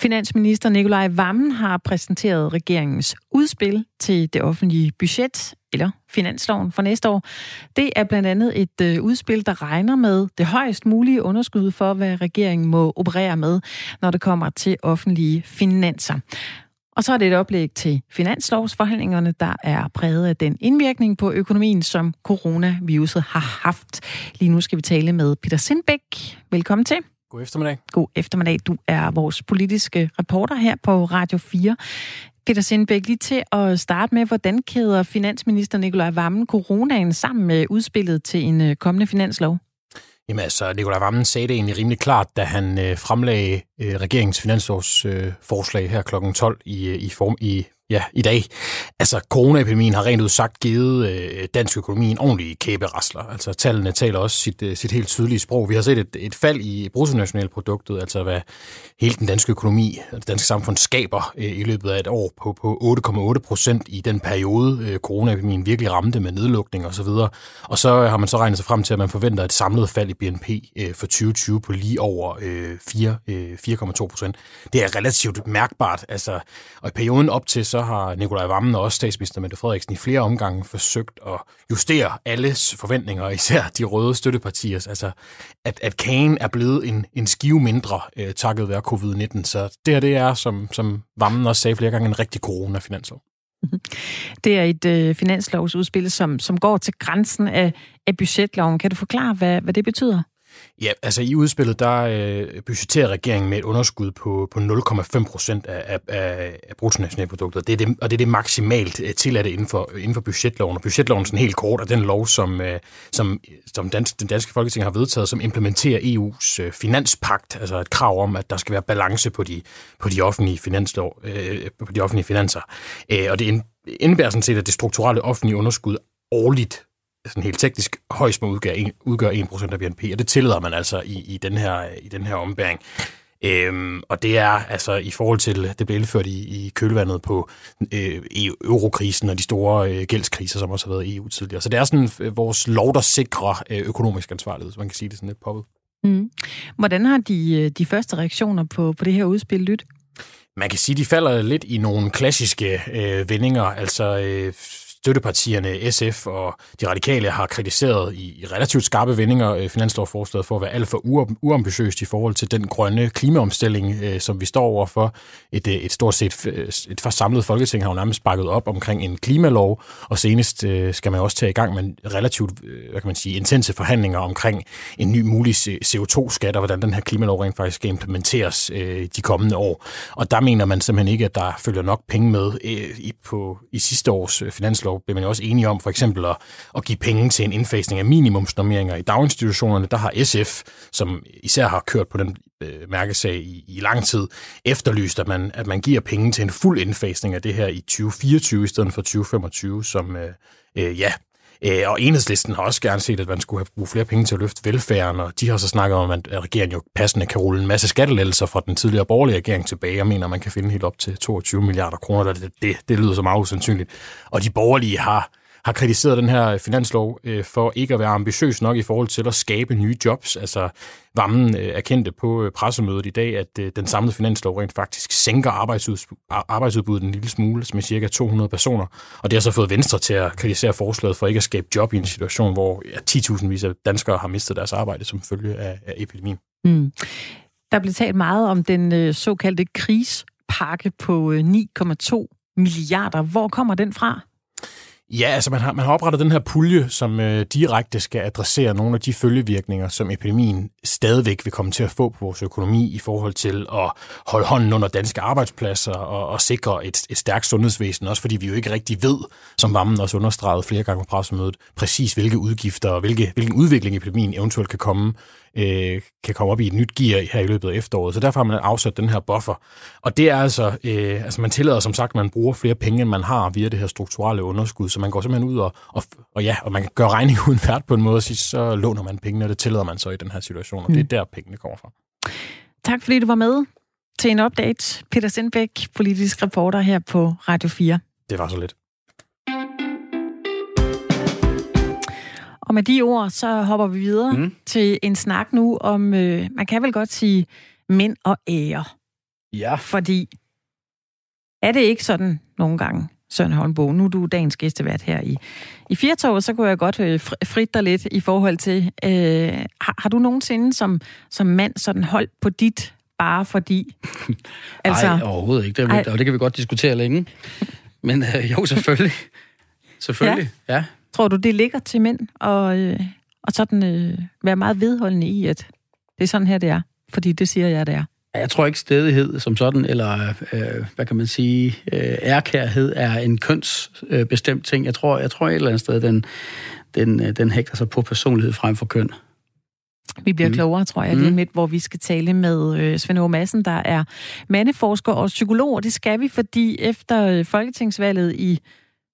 [SPEAKER 1] Finansminister Nikolaj Vammen har præsenteret regeringens udspil til det offentlige budget, eller finansloven for næste år. Det er blandt andet et øh, udspil, der regner med det højst mulige underskud for, hvad regeringen må operere med, når det kommer til offentlige finanser. Og så er det et oplæg til finanslovsforhandlingerne, der er præget af den indvirkning på økonomien, som coronaviruset har haft. Lige nu skal vi tale med Peter Sindbæk. Velkommen til.
[SPEAKER 4] God eftermiddag.
[SPEAKER 1] God eftermiddag. Du er vores politiske reporter her på Radio 4. Peter Sindbæk, lige til at starte med, hvordan kæder finansminister Nikolaj Vammen coronaen sammen med udspillet til en øh, kommende finanslov?
[SPEAKER 4] Jamen altså, Nikolaj Vammen sagde det egentlig rimelig klart, da han øh, fremlagde øh, regeringens finanslovsforslag øh, her kl. 12 i, øh, i, form, i ja, i dag. Altså, coronaepidemien har rent ud sagt givet øh, dansk økonomi en ordentlig kæberasler. Altså, tallene taler også sit, øh, sit helt tydelige sprog. Vi har set et, et fald i bruttonationalproduktet, altså hvad hele den danske økonomi og det danske samfund skaber øh, i løbet af et år på, på 8,8 procent i den periode, øh, coronaepidemien virkelig ramte med nedlukning og så videre. Og så har man så regnet sig frem til, at man forventer et samlet fald i BNP øh, for 2020 på lige over øh, 4, øh, 4,2 procent. Det er relativt mærkbart, altså, og i perioden op til så har Nikolaj Vammen og også statsminister Mette Frederiksen i flere omgange forsøgt at justere alles forventninger, især de røde støttepartiers. Altså, at, at kagen er blevet en, en skive mindre øh, takket være covid-19. Så det her, det er, som, som Vammen også sagde flere gange, en rigtig corona-finanslov.
[SPEAKER 1] Det er et øh, finanslovsudspil, som, som går til grænsen af, af budgetloven. Kan du forklare, hvad, hvad det betyder?
[SPEAKER 4] Ja, altså i udspillet, der øh, budgetterer regeringen med et underskud på, på 0,5 procent af, af, af bruttonationalproduktet, det er det, og det er det maksimalt øh, tilladte inden for, inden for budgetloven. Og budgetloven sådan helt kort er den lov, som, øh, som, som dansk, den danske folketing har vedtaget, som implementerer EU's øh, finanspagt, altså et krav om, at der skal være balance på de, på de, offentlige, finanslov, øh, på de offentlige finanser. Øh, og det indebærer sådan set, at det strukturelle offentlige underskud årligt sådan helt teknisk højst må udgøre, udgøre 1% af BNP, og det tillader man altså i, i, den, her, i den her ombæring. Øhm, og det er altså i forhold til, det blev indført i, i kølvandet på øh, eurokrisen og de store øh, gældskriser, som også har været i EU tidligere. Så det er sådan øh, vores lov, der sikrer øh, økonomisk ansvarlighed, så man kan sige det sådan lidt poppet. Mm.
[SPEAKER 1] Hvordan har de, øh, de første reaktioner på, på det her udspil lyttet?
[SPEAKER 4] Man kan sige, at de falder lidt i nogle klassiske øh, vendinger. Altså, øh, støttepartierne SF og de radikale har kritiseret i relativt skarpe vendinger øh, finanslovsforslaget finanslovforslaget for at være alt for uambitiøst i forhold til den grønne klimaomstilling, øh, som vi står overfor. Et, øh, et stort set et forsamlet folketing har jo nærmest bakket op omkring en klimalov, og senest skal man også tage i gang med relativt hvad kan man sige, intense forhandlinger omkring en ny mulig CO2-skat, og hvordan den her klimalov rent faktisk skal implementeres de kommende år. Og der mener man simpelthen ikke, at der følger nok penge med i, på, i sidste års finanslov finanslov blev man jo også enige om for eksempel at, at give penge til en indfasning af minimumsnormeringer i daginstitutionerne. Der har SF, som især har kørt på den øh, mærkesag i, i lang tid, efterlyst, at man, at man giver penge til en fuld indfasning af det her i 2024 i stedet for 2025, som øh, øh, ja, Øh, og enhedslisten har også gerne set, at man skulle have brugt flere penge til at løfte velfærden, og de har så snakket om, at regeringen jo passende kan rulle en masse skattelettelser fra den tidligere borgerlige regering tilbage. Jeg mener, man kan finde helt op til 22 milliarder kroner. Det, det, det lyder så meget usandsynligt. Og de borgerlige har har kritiseret den her øh, finanslov øh, for ikke at være ambitiøs nok i forhold til at skabe nye jobs. Altså, Vammen øh, erkendte på øh, pressemødet i dag, at øh, den samlede finanslov rent faktisk sænker arbejdsudbuddet en lille smule, med cirka 200 personer. Og det har så fået Venstre til at kritisere forslaget for ikke at skabe job i en situation, hvor ja, 10.000 vis af danskere har mistet deres arbejde som følge af, af epidemien. Mm.
[SPEAKER 1] Der blev talt meget om den øh, såkaldte krigspakke på øh, 9,2 milliarder. Hvor kommer den fra?
[SPEAKER 4] Ja, altså man har, man har oprettet den her pulje, som øh, direkte skal adressere nogle af de følgevirkninger, som epidemien stadigvæk vil komme til at få på vores økonomi i forhold til at holde hånden under danske arbejdspladser og, og sikre et, et stærkt sundhedsvæsen, også fordi vi jo ikke rigtig ved, som Vammen også understreget flere gange på pressemødet, præcis hvilke udgifter og hvilke, hvilken udvikling epidemien eventuelt kan komme øh, kan komme op i et nyt gear her i løbet af efteråret. Så derfor har man afsat den her buffer. Og det er altså, øh, altså man tillader som sagt, at man bruger flere penge, end man har via det her strukturelle underskud. Så man går simpelthen ud og, og, og ja, og man gør regning uden færd på en måde, og sige, så låner man pengene, og det tillader man så i den her situation. Og mm. det er der, pengene kommer fra.
[SPEAKER 1] Tak fordi du var med til en update. Peter Sindbæk, politisk reporter her på Radio 4.
[SPEAKER 4] Det var så lidt.
[SPEAKER 1] Og med de ord, så hopper vi videre mm. til en snak nu om, øh, man kan vel godt sige, mænd og ære.
[SPEAKER 2] Ja.
[SPEAKER 1] Fordi er det ikke sådan nogle gange, Søren Holmbo, nu er du dagens gæstevært her i, i Firtoget, så kunne jeg godt øh, frit dig lidt i forhold til, øh, har, har du nogensinde som, som mand sådan holdt på dit bare fordi?
[SPEAKER 2] altså, Nej, overhovedet ikke. Det, er, og det kan vi godt diskutere længe. Men øh, jo, selvfølgelig. Selvfølgelig, ja. ja.
[SPEAKER 1] Tror du, det ligger til mænd og, øh, og sådan øh, være meget vedholdende i, at det er sådan her, det er? Fordi det siger jeg, det er.
[SPEAKER 2] Jeg tror ikke stedighed som sådan, eller øh, hvad kan man sige, øh, ærkærhed er en kønsbestemt øh, ting. Jeg tror, jeg tror et eller andet sted, den, den, øh, den hægter sig på personlighed frem for køn.
[SPEAKER 1] Vi bliver mm. klogere, tror jeg, lige mm. midt, hvor vi skal tale med øh, Svend Madsen, der er mandeforsker og psykolog. Og det skal vi, fordi efter øh, folketingsvalget i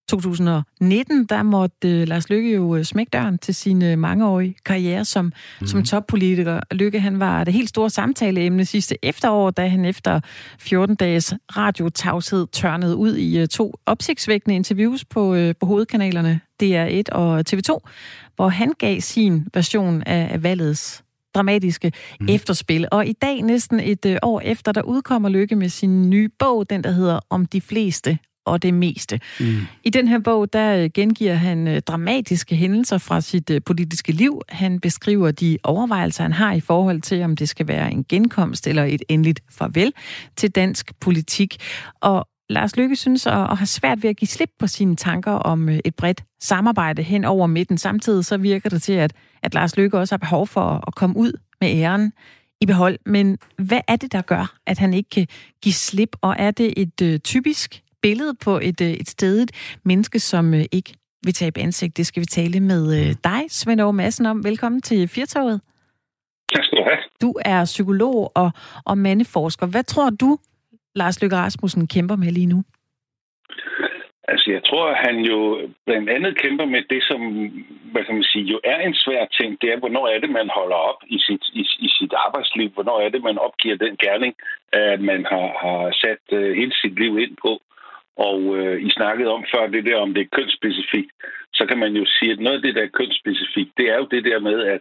[SPEAKER 1] 2019, der måtte uh, Lars Lykke jo uh, smække døren til sin uh, mangeårige karriere som, mm. som toppolitiker. Lykke, han var det helt store samtaleemne sidste efterår, da han efter 14 dages radiotavshed tørnede ud i to opsigtsvækkende interviews på, på hovedkanalerne DR1 og TV2, hvor han gav sin version af, valgets dramatiske mm. efterspil. Og i dag, næsten et år efter, der udkommer Lykke med sin nye bog, den der hedder Om de fleste og det meste. Mm. I den her bog, der øh, gengiver han øh, dramatiske hændelser fra sit øh, politiske liv. Han beskriver de overvejelser, han har i forhold til, om det skal være en genkomst eller et endeligt farvel til dansk politik. Og Lars Lykke synes at, have svært ved at give slip på sine tanker om et bredt samarbejde hen over midten. Samtidig så virker det til, at, at Lars Lykke også har behov for at komme ud med æren i behold. Men hvad er det, der gør, at han ikke kan give slip? Og er det et uh, typisk billede på et, øh, et stedigt menneske, som øh, ikke vil tabe ansigt. Det skal vi tale med øh, dig, Svend Aarhus Madsen, om. Velkommen til Firtoget.
[SPEAKER 5] Tak skal du have.
[SPEAKER 1] Du er psykolog og, og mandeforsker. Hvad tror du, Lars Løkke Rasmussen kæmper med lige nu?
[SPEAKER 5] Altså, jeg tror, at han jo blandt andet kæmper med det, som hvad kan man sige, jo er en svær ting. Det er, hvornår er det, man holder op i sit, i, i sit arbejdsliv? Hvornår er det, man opgiver den gerning, at man har, har sat uh, hele sit liv ind på? Og øh, I snakkede om før det der, om det er kønsspecifikt, så kan man jo sige, at noget af det, der er kønsspecifikt, det er jo det der med, at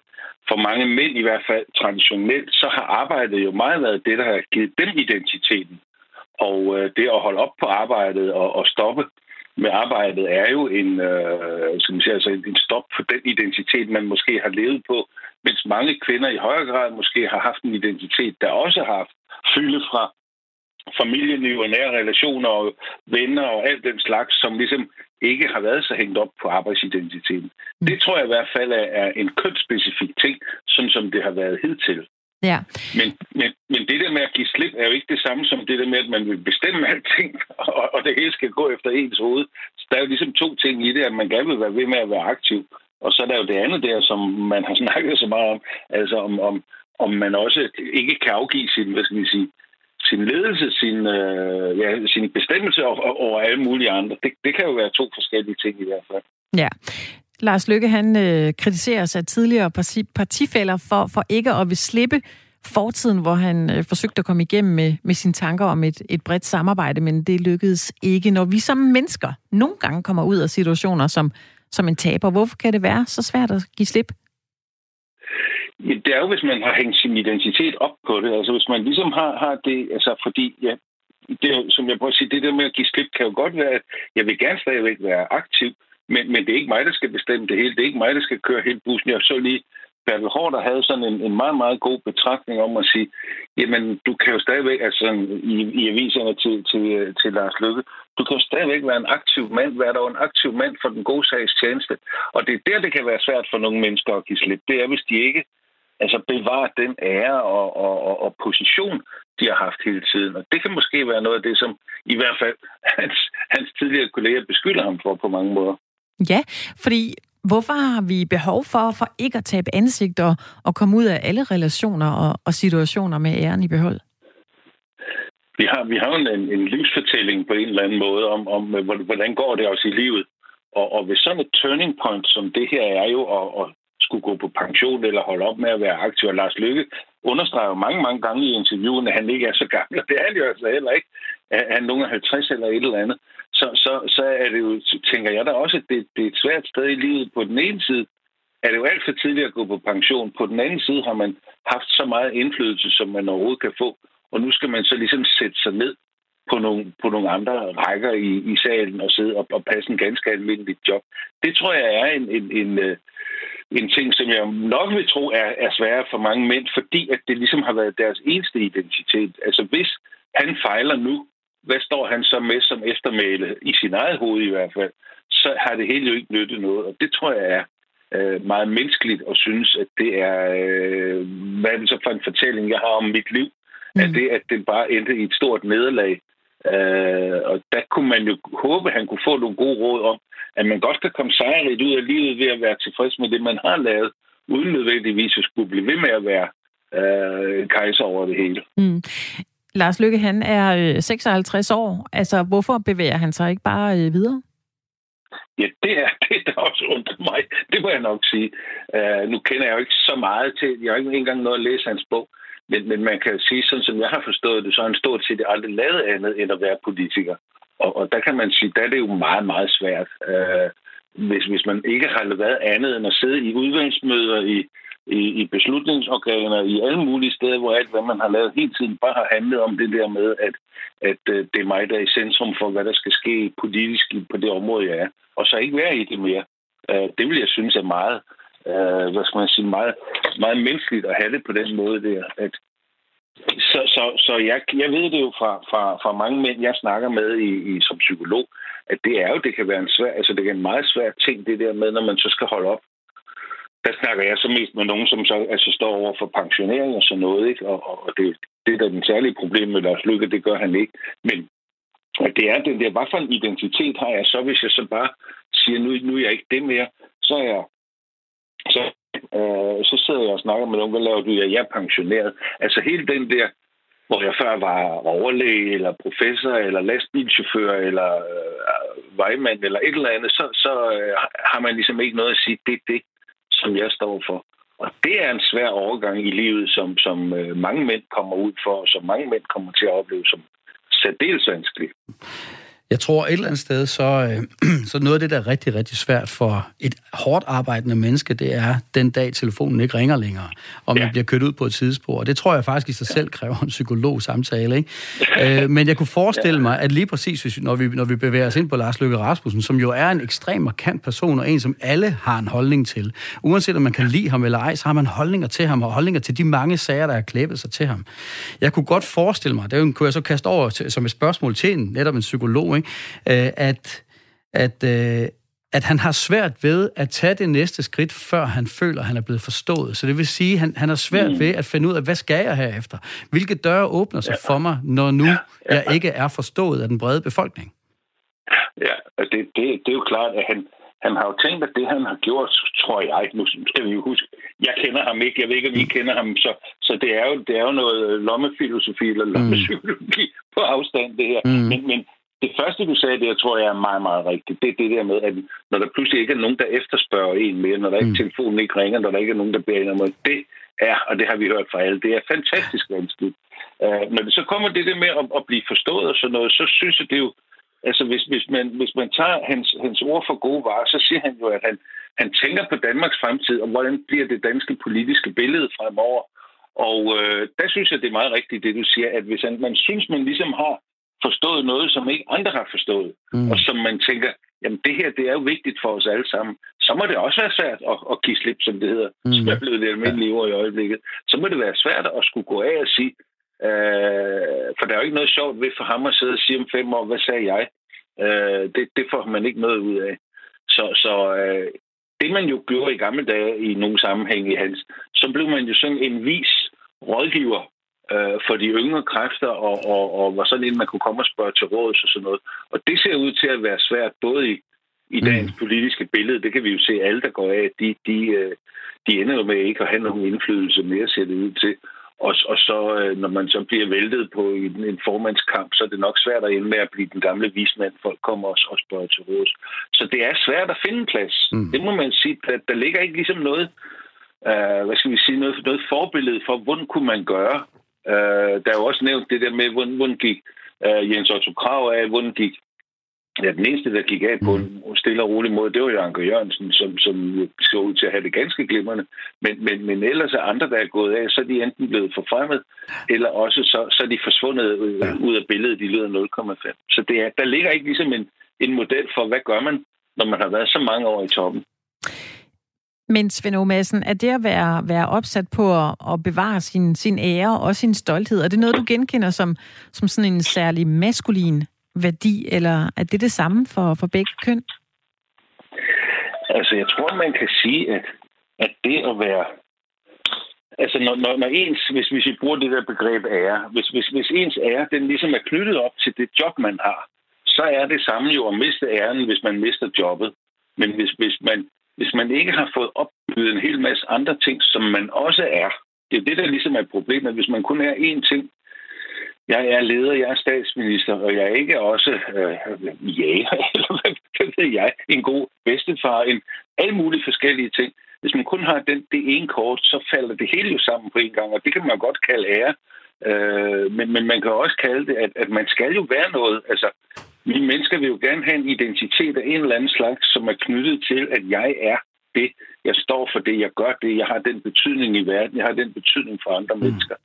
[SPEAKER 5] for mange mænd i hvert fald traditionelt, så har arbejdet jo meget været det, der har givet dem identiteten. Og øh, det at holde op på arbejdet og, og stoppe med arbejdet er jo en, øh, skal man sige, altså en stop for den identitet, man måske har levet på, mens mange kvinder i højere grad måske har haft en identitet, der også har haft fylde fra familieliv og nære relationer og venner og alt den slags, som ligesom ikke har været så hængt op på arbejdsidentiteten. Mm. Det tror jeg i hvert fald er en kønsspecifik ting, sådan som det har været hidtil.
[SPEAKER 1] Ja.
[SPEAKER 5] Men, men, men det der med at give slip er jo ikke det samme som det der med, at man vil bestemme alting, og, og det hele skal gå efter ens hoved. Så der er jo ligesom to ting i det, at man gerne vil være ved med at være aktiv, og så er der jo det andet der, som man har snakket så meget om, altså om, om, om man også ikke kan afgive sin, hvad skal vi sige, sin ledelse, sin, øh, ja, sin bestemmelse over, over alle mulige andre. Det, det kan jo være to forskellige ting i hvert fald.
[SPEAKER 1] Ja. Lars Lykke, han øh, kritiserer sig tidligere parti, partifælder for, for ikke at vil slippe fortiden, hvor han øh, forsøgte at komme igennem med, med sine tanker om et, et bredt samarbejde, men det lykkedes ikke. Når vi som mennesker nogle gange kommer ud af situationer som, som en taber, hvorfor kan det være så svært at give slip?
[SPEAKER 5] Det er jo, hvis man har hængt sin identitet op på det. Altså hvis man ligesom har, har det, altså fordi, ja, det er, som jeg prøver at sige, det der med at give slip kan jo godt være, at jeg vil gerne stadigvæk være aktiv, men, men det er ikke mig, der skal bestemme det hele. Det er ikke mig, der skal køre hele bussen. Jeg så lige Bertel Hårder havde sådan en, en meget, meget god betragtning om at sige, jamen, du kan jo stadigvæk, altså i, i aviserne til, til, til Lars Lykke, du kan jo stadigvæk være en aktiv mand, være der en aktiv mand for den gode sags tjeneste. Og det er der, det kan være svært for nogle mennesker at give slip. Det er, hvis de ikke altså bevarer den ære og, og, og, og position, de har haft hele tiden. Og det kan måske være noget af det, som i hvert fald hans, hans tidligere kolleger beskylder ham for på mange måder.
[SPEAKER 1] Ja, fordi hvorfor har vi behov for, for ikke at tabe ansigt og, og komme ud af alle relationer og, og situationer med æren i behold?
[SPEAKER 5] Vi har, vi har en, en livsfortælling på en eller anden måde om, om hvordan går det også i livet. Og, og ved sådan et turning point som det her er jo at, at skulle gå på pension eller holde op med at være aktiv. Og Lars Lykke understreger jo mange, mange gange i interviewene, at han ikke er så gammel. Det er han jo altså heller ikke. Han er nogen 50 eller et eller andet. Så, så, så er det jo, tænker jeg da også, at det, det er et svært sted i livet. På den ene side er det jo alt for tidligt at gå på pension. På den anden side har man haft så meget indflydelse, som man overhovedet kan få. Og nu skal man så ligesom sætte sig ned på nogle, på nogle andre rækker i, i salen og sidde og, og passe en ganske almindelig job. Det tror jeg er en, en, en, øh, en ting, som jeg nok vil tro er, er sværere for mange mænd, fordi at det ligesom har været deres eneste identitet. Altså hvis han fejler nu, hvad står han så med som eftermæle, i sin eget hoved i hvert fald, så har det hele jo ikke nyttet noget. Og det tror jeg er øh, meget menneskeligt at synes, at det er, øh, hvad er det så for en fortælling, jeg har om mit liv, mm. at det, at det bare endte i et stort nederlag. Øh, og der kunne man jo håbe, at han kunne få nogle gode råd om, at man godt kan komme sejrigt ud af livet ved at være tilfreds med det, man har lavet, uden nødvendigvis at skulle blive ved med at være øh, kejser over det hele. Mm.
[SPEAKER 1] Lars Lykke, han er 56 øh, år. Altså, hvorfor bevæger han sig ikke bare øh, videre?
[SPEAKER 5] Ja, det er det, der også undrer mig. Det må jeg nok sige. Uh, nu kender jeg jo ikke så meget til, jeg har ikke engang noget at læse hans bog, men, men man kan sige, sådan som jeg har forstået det, så har han stort set aldrig lavet andet end at være politiker. Og, og der kan man sige, der er det jo meget, meget svært. Øh, hvis, hvis man ikke har været andet end at sidde i udvalgsmøder, i, i, i beslutningsorganer, i alle mulige steder, hvor alt, hvad man har lavet hele tiden, bare har handlet om det der med, at, at øh, det er mig, der er i centrum for, hvad der skal ske politisk på det område, jeg er. Og så ikke være i det mere. Øh, det vil jeg synes er meget, øh, hvad skal man sige, meget, meget menneskeligt at have det på den måde der. At, så så, så jeg, jeg ved det jo fra, fra, fra mange mænd, jeg snakker med i, i, som psykolog, at det er jo, det kan være en svær, altså det er en meget svær ting, det der med, når man så skal holde op der snakker jeg så mest med nogen, som så altså, står over for pensionering og sådan noget, ikke? Og, og det, det er den særlige problem med Lars Lykke, det gør han ikke. Men det er den der, hvad for en identitet har jeg så, hvis jeg så bare siger, nu, nu er jeg ikke det mere, så er jeg, så, øh, så sidder jeg og snakker med nogen, hvad laver du? Ja, jeg er pensioneret. Altså hele den der, hvor jeg før var overlæge, eller professor, eller lastbilchauffør, eller øh, vejmand, eller et eller andet, så, så øh, har man ligesom ikke noget at sige, det er det, som jeg står for. Og det er en svær overgang i livet, som, som øh, mange mænd kommer ud for, og som mange mænd kommer til at opleve som særdeles vanskelig.
[SPEAKER 2] Jeg tror et eller andet sted, så, øh, så noget af det, der er rigtig, rigtig svært for et hårdt arbejdende menneske, det er den dag, telefonen ikke ringer længere, og man ja. bliver kørt ud på et tidsspor. Og det tror jeg faktisk i sig selv kræver en psykolog samtale. Ikke? øh, men jeg kunne forestille mig, at lige præcis, hvis, når, vi, når vi bevæger os ind på Lars Løkke Rasmussen, som jo er en ekstrem markant person, og en, som alle har en holdning til. Uanset om man kan lide ham eller ej, så har man holdninger til ham, og holdninger til de mange sager, der har klæbet sig til ham. Jeg kunne godt forestille mig, det kunne jeg så kaste over til, som et spørgsmål til en, netop en psykolog, ikke? Øh, at, at, øh, at han har svært ved at tage det næste skridt, før han føler, at han er blevet forstået. Så det vil sige, at han, han har svært mm. ved at finde ud af, hvad skal jeg herefter? Hvilke døre åbner sig ja. for mig, når nu ja. Ja. jeg ikke er forstået af den brede befolkning?
[SPEAKER 5] Ja, det, det, det er jo klart, at han, han har jo tænkt, at det, han har gjort, tror jeg, nu skal vi jo huske, jeg kender ham ikke, jeg ved ikke, om I kender ham, så, så det, er jo, det er jo noget lommefilosofi eller mm. lommepsykologi mm. på afstand, det her. Mm. Men, men det første, du sagde, det jeg tror jeg er meget, meget rigtigt. Det er det der med, at når der pludselig ikke er nogen, der efterspørger en mere, når der ikke mm. telefonen ikke ringer, når der ikke er nogen, der beder en om det er, og det har vi hørt fra alle, det er fantastisk vanskeligt. Uh, når det så kommer det der med at, at blive forstået og sådan noget, så synes jeg det jo, altså hvis, hvis, man, hvis man tager hans, hans ord for gode varer, så siger han jo, at han, han tænker på Danmarks fremtid, og hvordan bliver det danske politiske billede fremover. Og øh, der synes jeg, det er meget rigtigt, det du siger, at hvis han, man synes, man ligesom har forstået noget, som ikke andre har forstået, mm. og som man tænker, jamen det her, det er jo vigtigt for os alle sammen, så må det også være svært at, at give slip, som det hedder, mm. som er blevet det almindelige ord i øjeblikket. Så må det være svært at skulle gå af og sige, øh, for der er jo ikke noget sjovt ved for ham at sidde og sige om fem år, hvad sagde jeg? Øh, det, det får man ikke noget ud af. Så, så øh, det man jo gjorde i gamle dage i nogle sammenhæng i hans, så blev man jo sådan en vis rådgiver øh, for de yngre kræfter, og, og, og var sådan en, man kunne komme og spørge til råds og sådan noget. Og det ser ud til at være svært, både i, i mm. dagens mm. politiske billede, det kan vi jo se, alle der går af, de, de, øh, de ender jo med ikke at have nogen indflydelse mere, ser det ud til. Og, og så, øh, når man så bliver væltet på en, en formandskamp, så er det nok svært at ende med at blive den gamle vismand. Folk kommer også og spørger til råds. Så det er svært at finde plads. Mm. Det må man sige. Der, der ligger ikke ligesom noget, uh, hvad skal vi sige, noget, noget forbillede for, hvordan kunne man gøre. Uh, der er jo også nævnt det der med, hvordan, hvordan gik uh, Jens Otto Krav af, hvordan gik Ja, den eneste, der gik af på en stille og rolig måde, det var jo Anker Jørgensen, som, som så ud til at have det ganske glimrende. Men, men, men ellers er andre, der er gået af, så er de enten blevet forfremmet, eller også så, så er de forsvundet ud af billedet løbet af 0,5. Så det er, der ligger ikke ligesom en, en model for, hvad gør man, når man har været så mange år i toppen.
[SPEAKER 1] Men Svend Madsen, er det at være, være opsat på at, at bevare sin, sin ære og sin stolthed, er det noget, du genkender som, som sådan en særlig maskulin værdi, eller er det det samme for, for begge køn?
[SPEAKER 5] Altså, jeg tror, man kan sige, at, at det at være... Altså, når, når, når ens, hvis, hvis vi bruger det der begreb ære, hvis, hvis, hvis ens ære, den ligesom er knyttet op til det job, man har, så er det samme jo at miste æren, hvis man mister jobbet. Men hvis, hvis, man, hvis man ikke har fået opbygget en hel masse andre ting, som man også er, det er det, der ligesom er problemet. Hvis man kun er én ting, jeg er leder, jeg er statsminister, og jeg er ikke også øh, jæger, eller hvad ved jeg, en god bedstefar, en alle mulige forskellige ting. Hvis man kun har den, det ene kort, så falder det hele jo sammen på en gang, og det kan man godt kalde ære. Øh, men, men man kan også kalde det, at, at man skal jo være noget. Altså, vi mennesker vil jo gerne have en identitet af en eller anden slags, som er knyttet til, at jeg er det. Jeg står for det, jeg gør det, jeg har den betydning i verden, jeg har den betydning for andre mm. mennesker.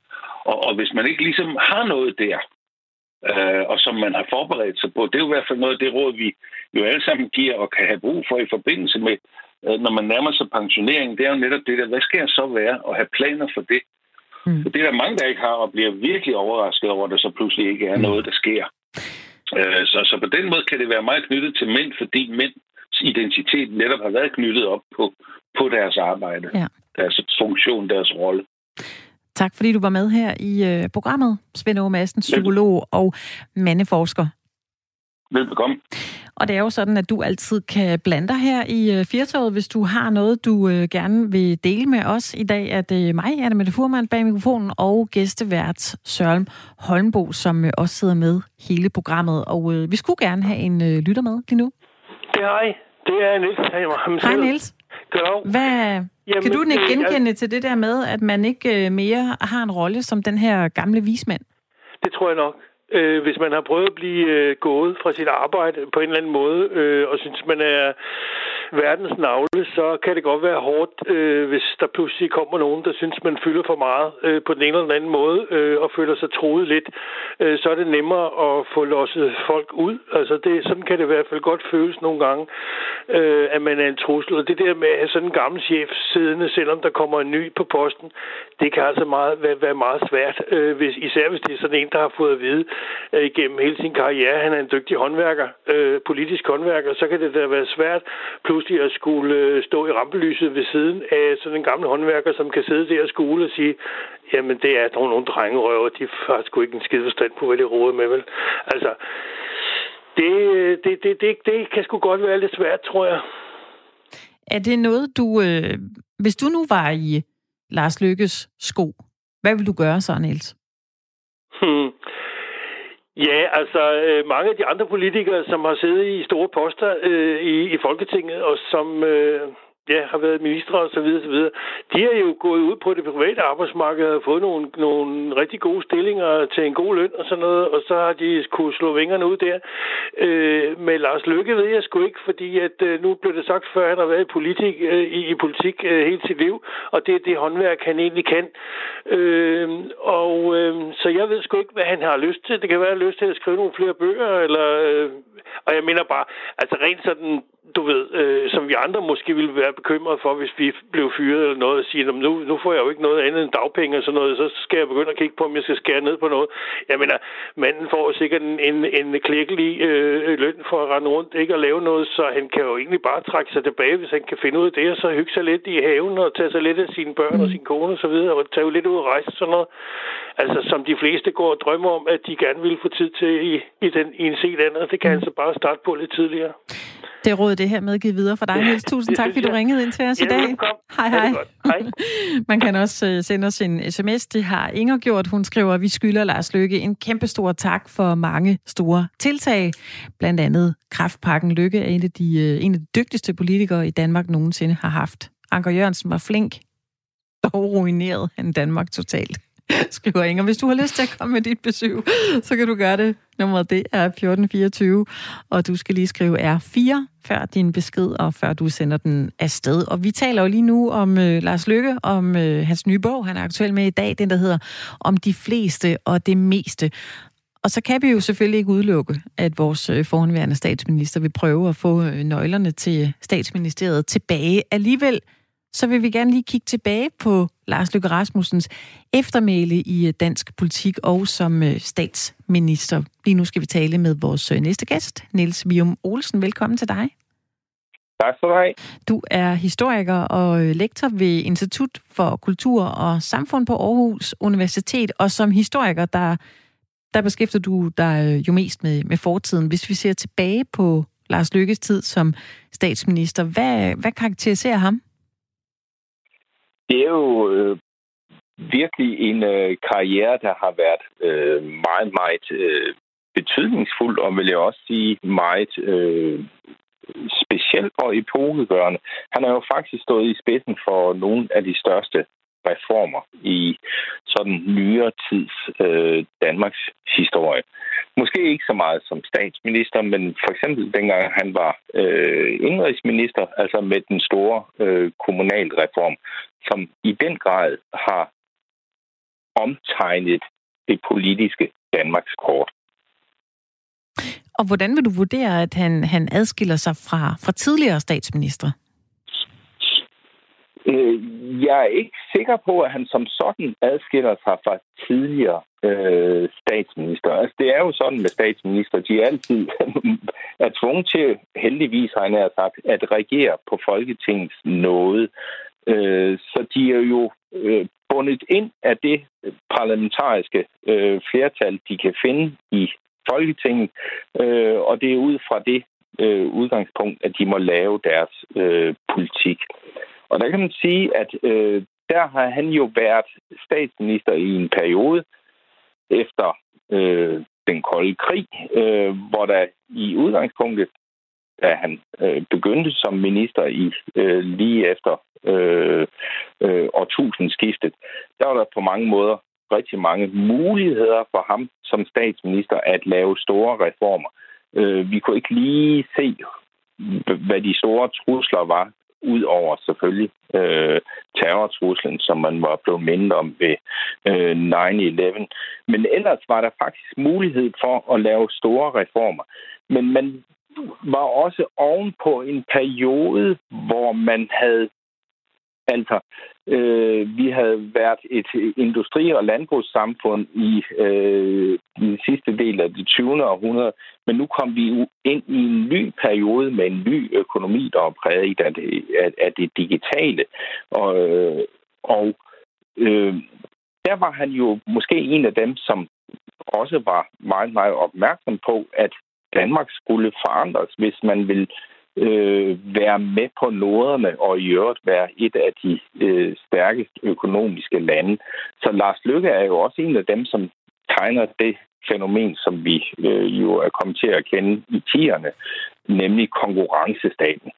[SPEAKER 5] Og, og hvis man ikke ligesom har noget der, øh, og som man har forberedt sig på, det er jo i hvert fald noget af det råd, vi jo alle sammen giver og kan have brug for i forbindelse med, øh, når man nærmer sig pensionering, det er jo netop det der, hvad skal jeg så være, og have planer for det. Mm. det er der mange, der ikke har, og bliver virkelig overrasket over, at der så pludselig ikke er mm. noget, der sker. Øh, så, så på den måde kan det være meget knyttet til mænd, fordi mænds identitet netop har været knyttet op på, på deres arbejde, ja. deres funktion, deres rolle.
[SPEAKER 1] Tak fordi du var med her i øh, programmet. Svend Aage Madsen, psykolog og mandeforsker.
[SPEAKER 5] Velbekomme.
[SPEAKER 1] Og det er jo sådan, at du altid kan blande dig her i øh, Firtoget, hvis du har noget, du øh, gerne vil dele med os. I dag er det mig, Anna Mette Furman, bag mikrofonen, og gæstevært Søren Holmbo, som øh, også sidder med hele programmet. Og øh, vi skulle gerne have en øh, lytter med lige nu.
[SPEAKER 6] Det er hej. Det er Niels.
[SPEAKER 1] Hej Niels. Hvad, Jamen, kan du ikke genkende jeg... til det der med, at man ikke øh, mere har en rolle som den her gamle vismand?
[SPEAKER 6] Det tror jeg nok. Øh, hvis man har prøvet at blive øh, gået fra sit arbejde på en eller anden måde, øh, og synes, man er verdens navle, så kan det godt være hårdt, øh, hvis der pludselig kommer nogen, der synes, man fylder for meget øh, på den ene eller den anden måde, øh, og føler sig troet lidt. Øh, så er det nemmere at få losset folk ud. Altså, det, sådan kan det i hvert fald godt føles nogle gange, øh, at man er en trussel. Og det der med at have sådan en gammel chef siddende, selvom der kommer en ny på posten, det kan altså meget, være, være meget svært, øh, hvis, især hvis det er sådan en, der har fået at vide øh, igennem hele sin karriere, han er en dygtig håndværker, øh, politisk håndværker, så kan det da være svært Plus pludselig at skulle øh, stå i rampelyset ved siden af sådan en gammel håndværker, som kan sidde der og skule og sige, jamen det er dog nogle drengerøver, de har sgu ikke en skide forstand på, hvad de roer med, vel? Altså, det, øh, det, det, det, det kan sgu godt være lidt svært, tror jeg.
[SPEAKER 1] Er det noget, du... Øh, hvis du nu var i Lars Lykkes sko, hvad vil du gøre så, Niels?
[SPEAKER 6] Ja, altså øh, mange af de andre politikere, som har siddet i store poster øh, i, i Folketinget, og som øh, ja, har været ministre og så videre, så videre, de har jo gået ud på det private arbejdsmarked og fået nogle, nogle rigtig gode stillinger til en god løn og sådan noget, og så har de kunne slå vingerne ud der. Øh, med Lars Lykke ved jeg sgu ikke, fordi at øh, nu blev det sagt før, at han har været i politik, øh, i, i politik øh, hele sit liv, og det er det håndværk, han egentlig kan. Øh, og øh, så jeg ved sgu ikke, hvad han har lyst til. Det kan være, at han har lyst til at skrive nogle flere bøger, eller, øh, og jeg mener bare, altså rent sådan du ved, øh, som vi andre måske ville være bekymret for, hvis vi blev fyret eller noget, og sige, nu, nu får jeg jo ikke noget andet end dagpenge og sådan noget, så skal jeg begynde at kigge på, om jeg skal skære ned på noget. Jeg mener, manden får sikkert en, en, en klækkelig øh, løn for at rende rundt, ikke at lave noget, så han kan jo egentlig bare trække sig tilbage, hvis han kan finde ud af det, og så hygge sig lidt i haven og tage sig lidt af sine børn mm. og sin kone og så videre, og tage lidt ud og rejse sådan noget. Altså, som de fleste går og drømmer om, at de gerne vil få tid til i, i, den, i en set andet. Det kan mm. altså bare starte på lidt tidligere.
[SPEAKER 1] Det råd det her medgivet videre for dig, Niels. Tusind tak, fordi du ringede ind til os
[SPEAKER 6] ja,
[SPEAKER 1] i dag.
[SPEAKER 6] Hej, hej. hej.
[SPEAKER 1] Man kan også øh, sende os en sms. Det har Inger gjort. Hun skriver, at vi skylder Lars Lykke en kæmpe stor tak for mange store tiltag. Blandt andet Kraftpakken Lykke er en af de, øh, en af de dygtigste politikere i Danmark nogensinde har haft. Anker Jørgensen var flink, dog ruinerede han Danmark totalt. skriver Inger. Hvis du har lyst til at komme med dit besøg, så kan du gøre det. Nummeret det er 1424, og du skal lige skrive R4 før din besked, og før du sender den afsted. Og vi taler jo lige nu om øh, Lars Lykke, om øh, hans nye bog, han er aktuel med i dag, den der hedder Om de fleste og det meste. Og så kan vi jo selvfølgelig ikke udelukke, at vores øh, forhenværende statsminister vil prøve at få øh, nøglerne til statsministeriet tilbage. Alligevel så vil vi gerne lige kigge tilbage på Lars Løkke Rasmussens eftermæle i øh, dansk politik og som øh, statsminister. Lige nu skal vi tale med vores øh, næste gæst, Niels Vium Olsen. Velkommen til dig.
[SPEAKER 7] Tak skal du have.
[SPEAKER 1] Du er historiker og lektor ved Institut for Kultur og Samfund på Aarhus Universitet, og som historiker, der, der beskæftiger du dig jo mest med, med fortiden. Hvis vi ser tilbage på Lars Lykkes tid som statsminister, hvad, hvad karakteriserer ham?
[SPEAKER 7] Det er jo øh, virkelig en øh, karriere, der har været øh, meget, meget øh, betydningsfuld, og vil jeg også sige meget øh, speciel og epokegørende. Han har jo faktisk stået i spidsen for nogle af de største reformer i sådan nyere tids øh, Danmarks historie. Måske ikke så meget som statsminister, men for eksempel dengang han var øh, indrigsminister, altså med den store øh, kommunalreform, som i den grad har omtegnet det politiske Danmarks kort.
[SPEAKER 1] Og hvordan vil du vurdere, at han, han adskiller sig fra, fra tidligere statsminister?
[SPEAKER 7] Øh, jeg er ikke sikker på, at han som sådan adskiller sig fra tidligere øh, statsminister. Altså, det er jo sådan med statsminister, de er altid er tvunget til, heldigvis har jeg sagt, at regere på Folketingets nåde. Øh, så de er jo øh, bundet ind af det øh, parlamentariske øh, flertal, de kan finde i Folketinget, øh, og det er ud fra det øh, udgangspunkt, at de må lave deres øh, politik. Og der kan man sige, at øh, der har han jo været statsminister i en periode efter øh, den kolde krig, øh, hvor der i udgangspunktet, da han øh, begyndte som minister i øh, lige efter øh, øh, årtusindskiftet, der var der på mange måder rigtig mange muligheder for ham som statsminister at lave store reformer. Øh, vi kunne ikke lige se, hvad de store trusler var ud over selvfølgelig øh, terrortruslen, som man var blevet mindet om ved øh, 9-11. Men ellers var der faktisk mulighed for at lave store reformer. Men man var også oven på en periode, hvor man havde Altså, øh, vi havde været et industri- og landbrugssamfund i øh, den sidste del af det 20. århundrede, men nu kom vi ind i en ny periode med en ny økonomi, der er præget af det, af, det digitale. Og, øh, og øh, der var han jo måske en af dem, som også var meget, meget opmærksom på, at Danmark skulle forandres, hvis man vil øh, være med på noderne og i øvrigt være et af de øh, stærkeste økonomiske lande. Så Lars Lykke er jo også en af dem, som tegner det fænomen, som vi øh, jo er kommet til at kende i tierne, nemlig konkurrencestaten.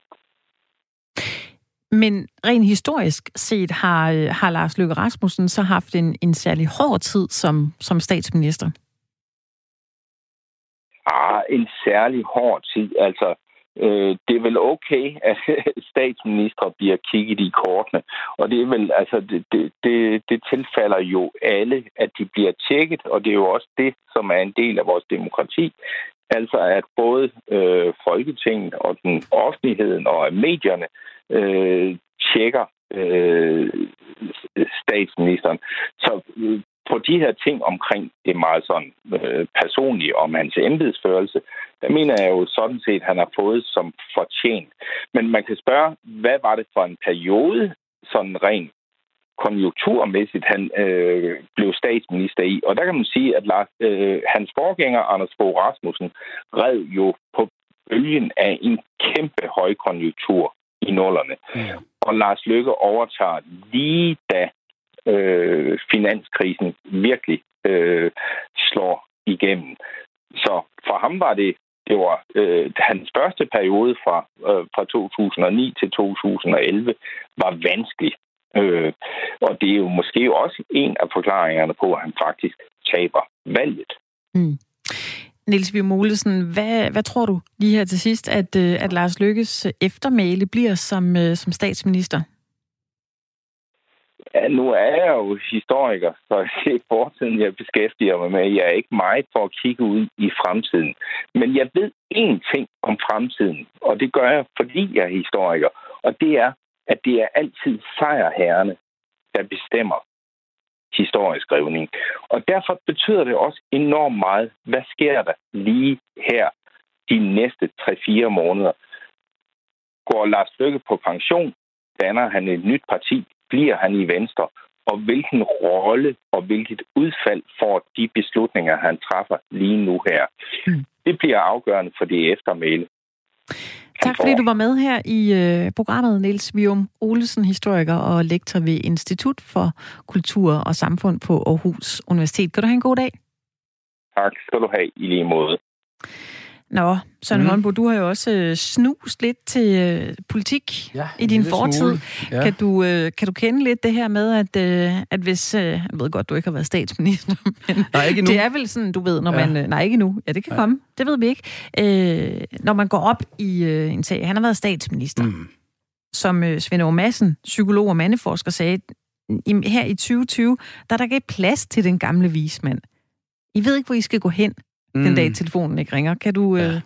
[SPEAKER 1] Men rent historisk set har, øh, har Lars Løkke Rasmussen så haft en, en særlig hård tid som, som statsminister.
[SPEAKER 7] Ah, en særlig hård tid. Altså, øh, det er vel okay, at statsminister bliver kigget i kortene. Og det er vel, altså, det, det, det, det tilfalder jo alle, at de bliver tjekket, og det er jo også det, som er en del af vores demokrati. Altså, at både øh, Folketinget og den offentligheden og medierne øh, tjekker øh, statsministeren. Så øh, på de her ting omkring det meget sådan øh, personlige om hans embedsførelse, der mener jeg jo sådan set, at han har fået som fortjent. Men man kan spørge, hvad var det for en periode, sådan rent konjunkturmæssigt, han øh, blev statsminister i. Og der kan man sige, at Lars, øh, hans forgænger, Anders Fogh Rasmussen, red jo på bølgen af en kæmpe højkonjunktur i nullerne. Mm. Og Lars Løkke overtager lige da øh, finanskrisen virkelig øh, slår igennem. Så for ham var det det var øh, hans første periode fra, øh, fra 2009 til 2011 var vanskelig. Øh, og det er jo måske også en af forklaringerne på, at han faktisk taber valget. Mm.
[SPEAKER 1] Niels Vium Olesen, hvad, hvad tror du lige her til sidst, at, øh, at Lars Lykkes eftermæle bliver som, øh, som statsminister?
[SPEAKER 7] Ja, nu er jeg jo historiker, så det er fortiden, jeg beskæftiger mig med. Jeg er ikke meget for at kigge ud i fremtiden. Men jeg ved én ting om fremtiden, og det gør jeg, fordi jeg er historiker. Og det er, at det er altid sejrherrene, der bestemmer historieskrivning. Og derfor betyder det også enormt meget, hvad sker der lige her de næste 3-4 måneder. Går Lars Løkke på pension, danner han et nyt parti, bliver han i Venstre, og hvilken rolle og hvilket udfald får de beslutninger, han træffer lige nu her. Mm. Det bliver afgørende for det eftermæle.
[SPEAKER 1] Tak fordi du var med her i uh, programmet, Niels Vium Olesen, historiker og lektor ved Institut for Kultur og Samfund på Aarhus Universitet. Kan du have en god dag?
[SPEAKER 7] Tak skal du have i lige måde.
[SPEAKER 1] Nå, Søren mm. Holmbo, du har jo også øh, snust lidt til øh, politik ja, i din fortid. Ja. Kan, du, øh, kan du kende lidt det her med, at, øh, at hvis... Øh, jeg ved godt, du ikke har været statsminister, men
[SPEAKER 2] nej, ikke
[SPEAKER 1] det er vel sådan, du ved, når ja. man... Øh, nej, ikke nu. Ja, det kan ja. komme. Det ved vi ikke. Øh, når man går op i øh, en sag... Han har været statsminister. Mm. Som øh, Svend Aage Madsen, psykolog og mandeforsker, sagde, i, her i 2020, der er der ikke plads til den gamle vismand. I ved ikke, hvor I skal gå hen mm. den dag telefonen ikke ringer. Kan du, ja. øh,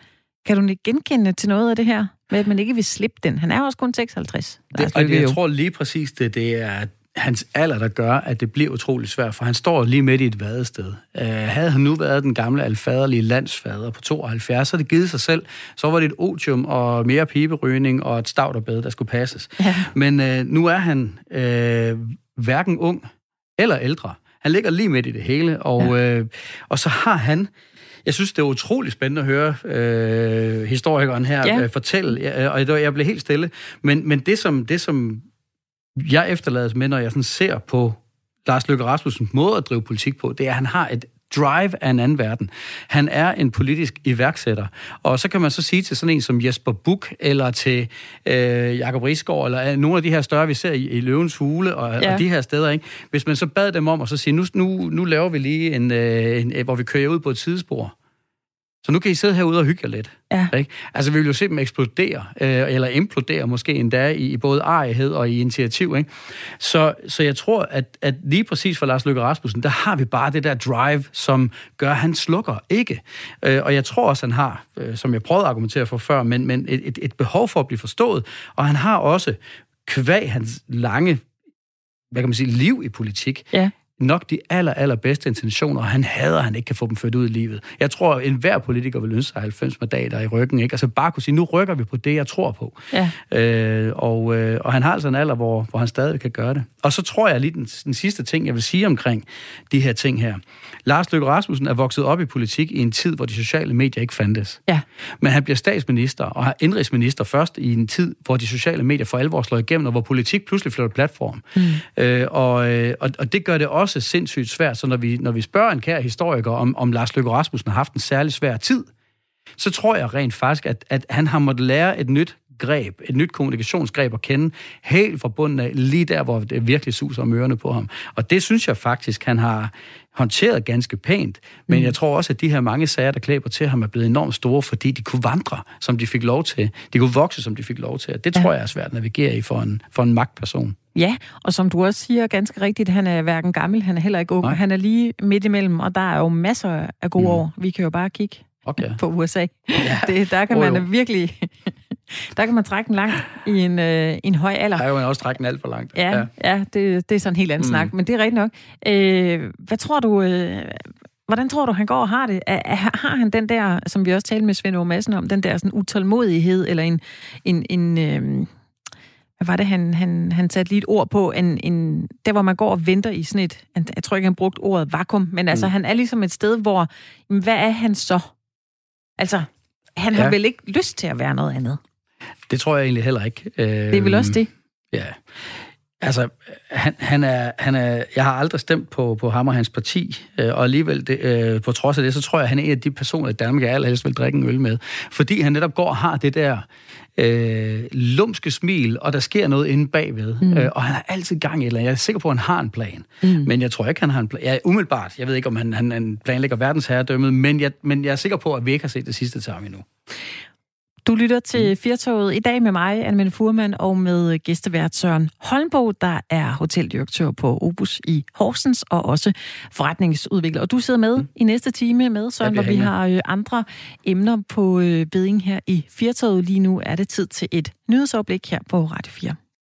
[SPEAKER 1] kan du ikke genkende til noget af det her, med at man ikke vil slippe den? Han er også kun 56.
[SPEAKER 2] Det, og jeg tror lige præcis, det, det er hans alder, der gør, at det bliver utrolig svært, for han står lige midt i et vadested. Uh, havde han nu været den gamle alfaderlige landsfader på 72, så det givet sig selv, så var det et otium og mere piberygning og et stavt og bed, der skulle passes. Ja. Men uh, nu er han uh, hverken ung eller ældre. Han ligger lige midt i det hele, og, ja. uh, og så har han jeg synes, det er utrolig spændende at høre øh, historikeren her ja. øh, fortælle, ja, og jeg blev helt stille. Men, men det, som, det, som jeg efterlades med, når jeg sådan ser på Lars Løkke Rasmussens måde at drive politik på, det er, at han har et drive af en anden verden. Han er en politisk iværksætter. Og så kan man så sige til sådan en som Jesper Buk, eller til øh, Jakob Risgaard, eller øh, nogle af de her større, vi ser i, i Løvens Hule, og, ja. og de her steder, ikke? hvis man så bad dem om at så sige, nu, nu, nu laver vi lige en, øh, en, hvor vi kører ud på et sidespor. Så nu kan I sidde herude og hygge jer lidt. Ja. Ikke? Altså, vi vil jo se dem eksplodere, øh, eller implodere måske endda i, i både arighed og i initiativ. Ikke? Så, så jeg tror, at, at lige præcis for Lars Løkke Rasmussen, der har vi bare det der drive, som gør, at han slukker ikke. Øh, og jeg tror også, han har, øh, som jeg prøvede at argumentere for før, men, men et, et, et behov for at blive forstået. Og han har også, kvæg hans lange hvad kan man sige, liv i politik, ja nok de aller, aller bedste intentioner, og han hader, at han ikke kan få dem ført ud i livet. Jeg tror, at enhver politiker vil ønske sig 90 mandater i ryggen, ikke? Altså bare kunne sige, nu rykker vi på det, jeg tror på. Ja. Øh, og, øh, og han har altså en alder, hvor, hvor han stadig kan gøre det. Og så tror jeg lige den, den sidste ting, jeg vil sige omkring de her ting her. Lars Løkke Rasmussen er vokset op i politik i en tid, hvor de sociale medier ikke fandtes. Ja. Men han bliver statsminister og har indrigsminister først i en tid, hvor de sociale medier for alvor slår igennem, og hvor politik pludselig flytter platform. Mm. Øh, og, øh, og, og det gør det også sindssygt svært. Så når vi, når vi spørger en kær historiker, om, om Lars Løkke Rasmussen har haft en særlig svær tid, så tror jeg rent faktisk, at, at han har måttet lære et nyt greb, et nyt kommunikationsgreb at kende, helt fra bunden af, lige der, hvor det virkelig suser om ørerne på ham. Og det synes jeg faktisk, han har håndteret ganske pænt. Men mm. jeg tror også, at de her mange sager, der klæber til ham, er blevet enormt store, fordi de kunne vandre, som de fik lov til. De kunne vokse, som de fik lov til. det tror ja. jeg er svært at navigere i for en, for en magtperson.
[SPEAKER 1] Ja, og som du også siger ganske rigtigt, han er hverken gammel, han er heller ikke ung. Nej. Han er lige midt imellem, og der er jo masser af gode mm. år. Vi kan jo bare kigge okay. på USA. Ja. Det, der kan oh, man jo. virkelig... Der kan man trække den langt i en, øh, en høj alder.
[SPEAKER 2] Der kan man også trække den alt for langt.
[SPEAKER 1] Ja, ja. ja det, det er sådan en helt anden mm. snak, men det er rigtigt nok. Øh, hvad tror du, øh, hvordan tror du, han går og har det? Er, har han den der, som vi også talte med Svend Aage Madsen om, den der sådan utålmodighed, eller en, en, en øh, hvad var det, han, han, han satte lige et ord på, en, en, der hvor man går og venter i sådan et, jeg tror ikke, han brugte ordet vakuum, men altså, mm. han er ligesom et sted, hvor, hvad er han så? Altså, han ja. har vel ikke lyst til at være noget andet?
[SPEAKER 2] Det tror jeg egentlig heller ikke.
[SPEAKER 1] Det er vel også det?
[SPEAKER 2] Ja. Altså, han, han, er, han er, jeg har aldrig stemt på, på ham og hans parti, øh, og alligevel, det, øh, på trods af det, så tror jeg, at han er en af de personer i Danmark, jeg allerhelst vil drikke en øl med. Fordi han netop går og har det der øh, lumske smil, og der sker noget inde bagved. Mm. Øh, og han har altid gang i eller andet. Jeg er sikker på, at han har en plan. Mm. Men jeg tror ikke, han har en plan. Er umiddelbart, jeg ved ikke, om han, han, han planlægger verdensherredømmet, men jeg, men jeg er sikker på, at vi ikke har set det sidste til ham endnu.
[SPEAKER 1] Du lytter til mm. Firtoget i dag med mig, Anne Furman, og med gæstevært Søren Holmbo, der er hoteldirektør på Obus i Horsens, og også forretningsudvikler. Og du sidder med mm. i næste time med, Søren, hvor vi har øh, andre emner på øh, beding her i Firtoget. Lige nu er det tid til et nyhedsoverblik her på Radio 4.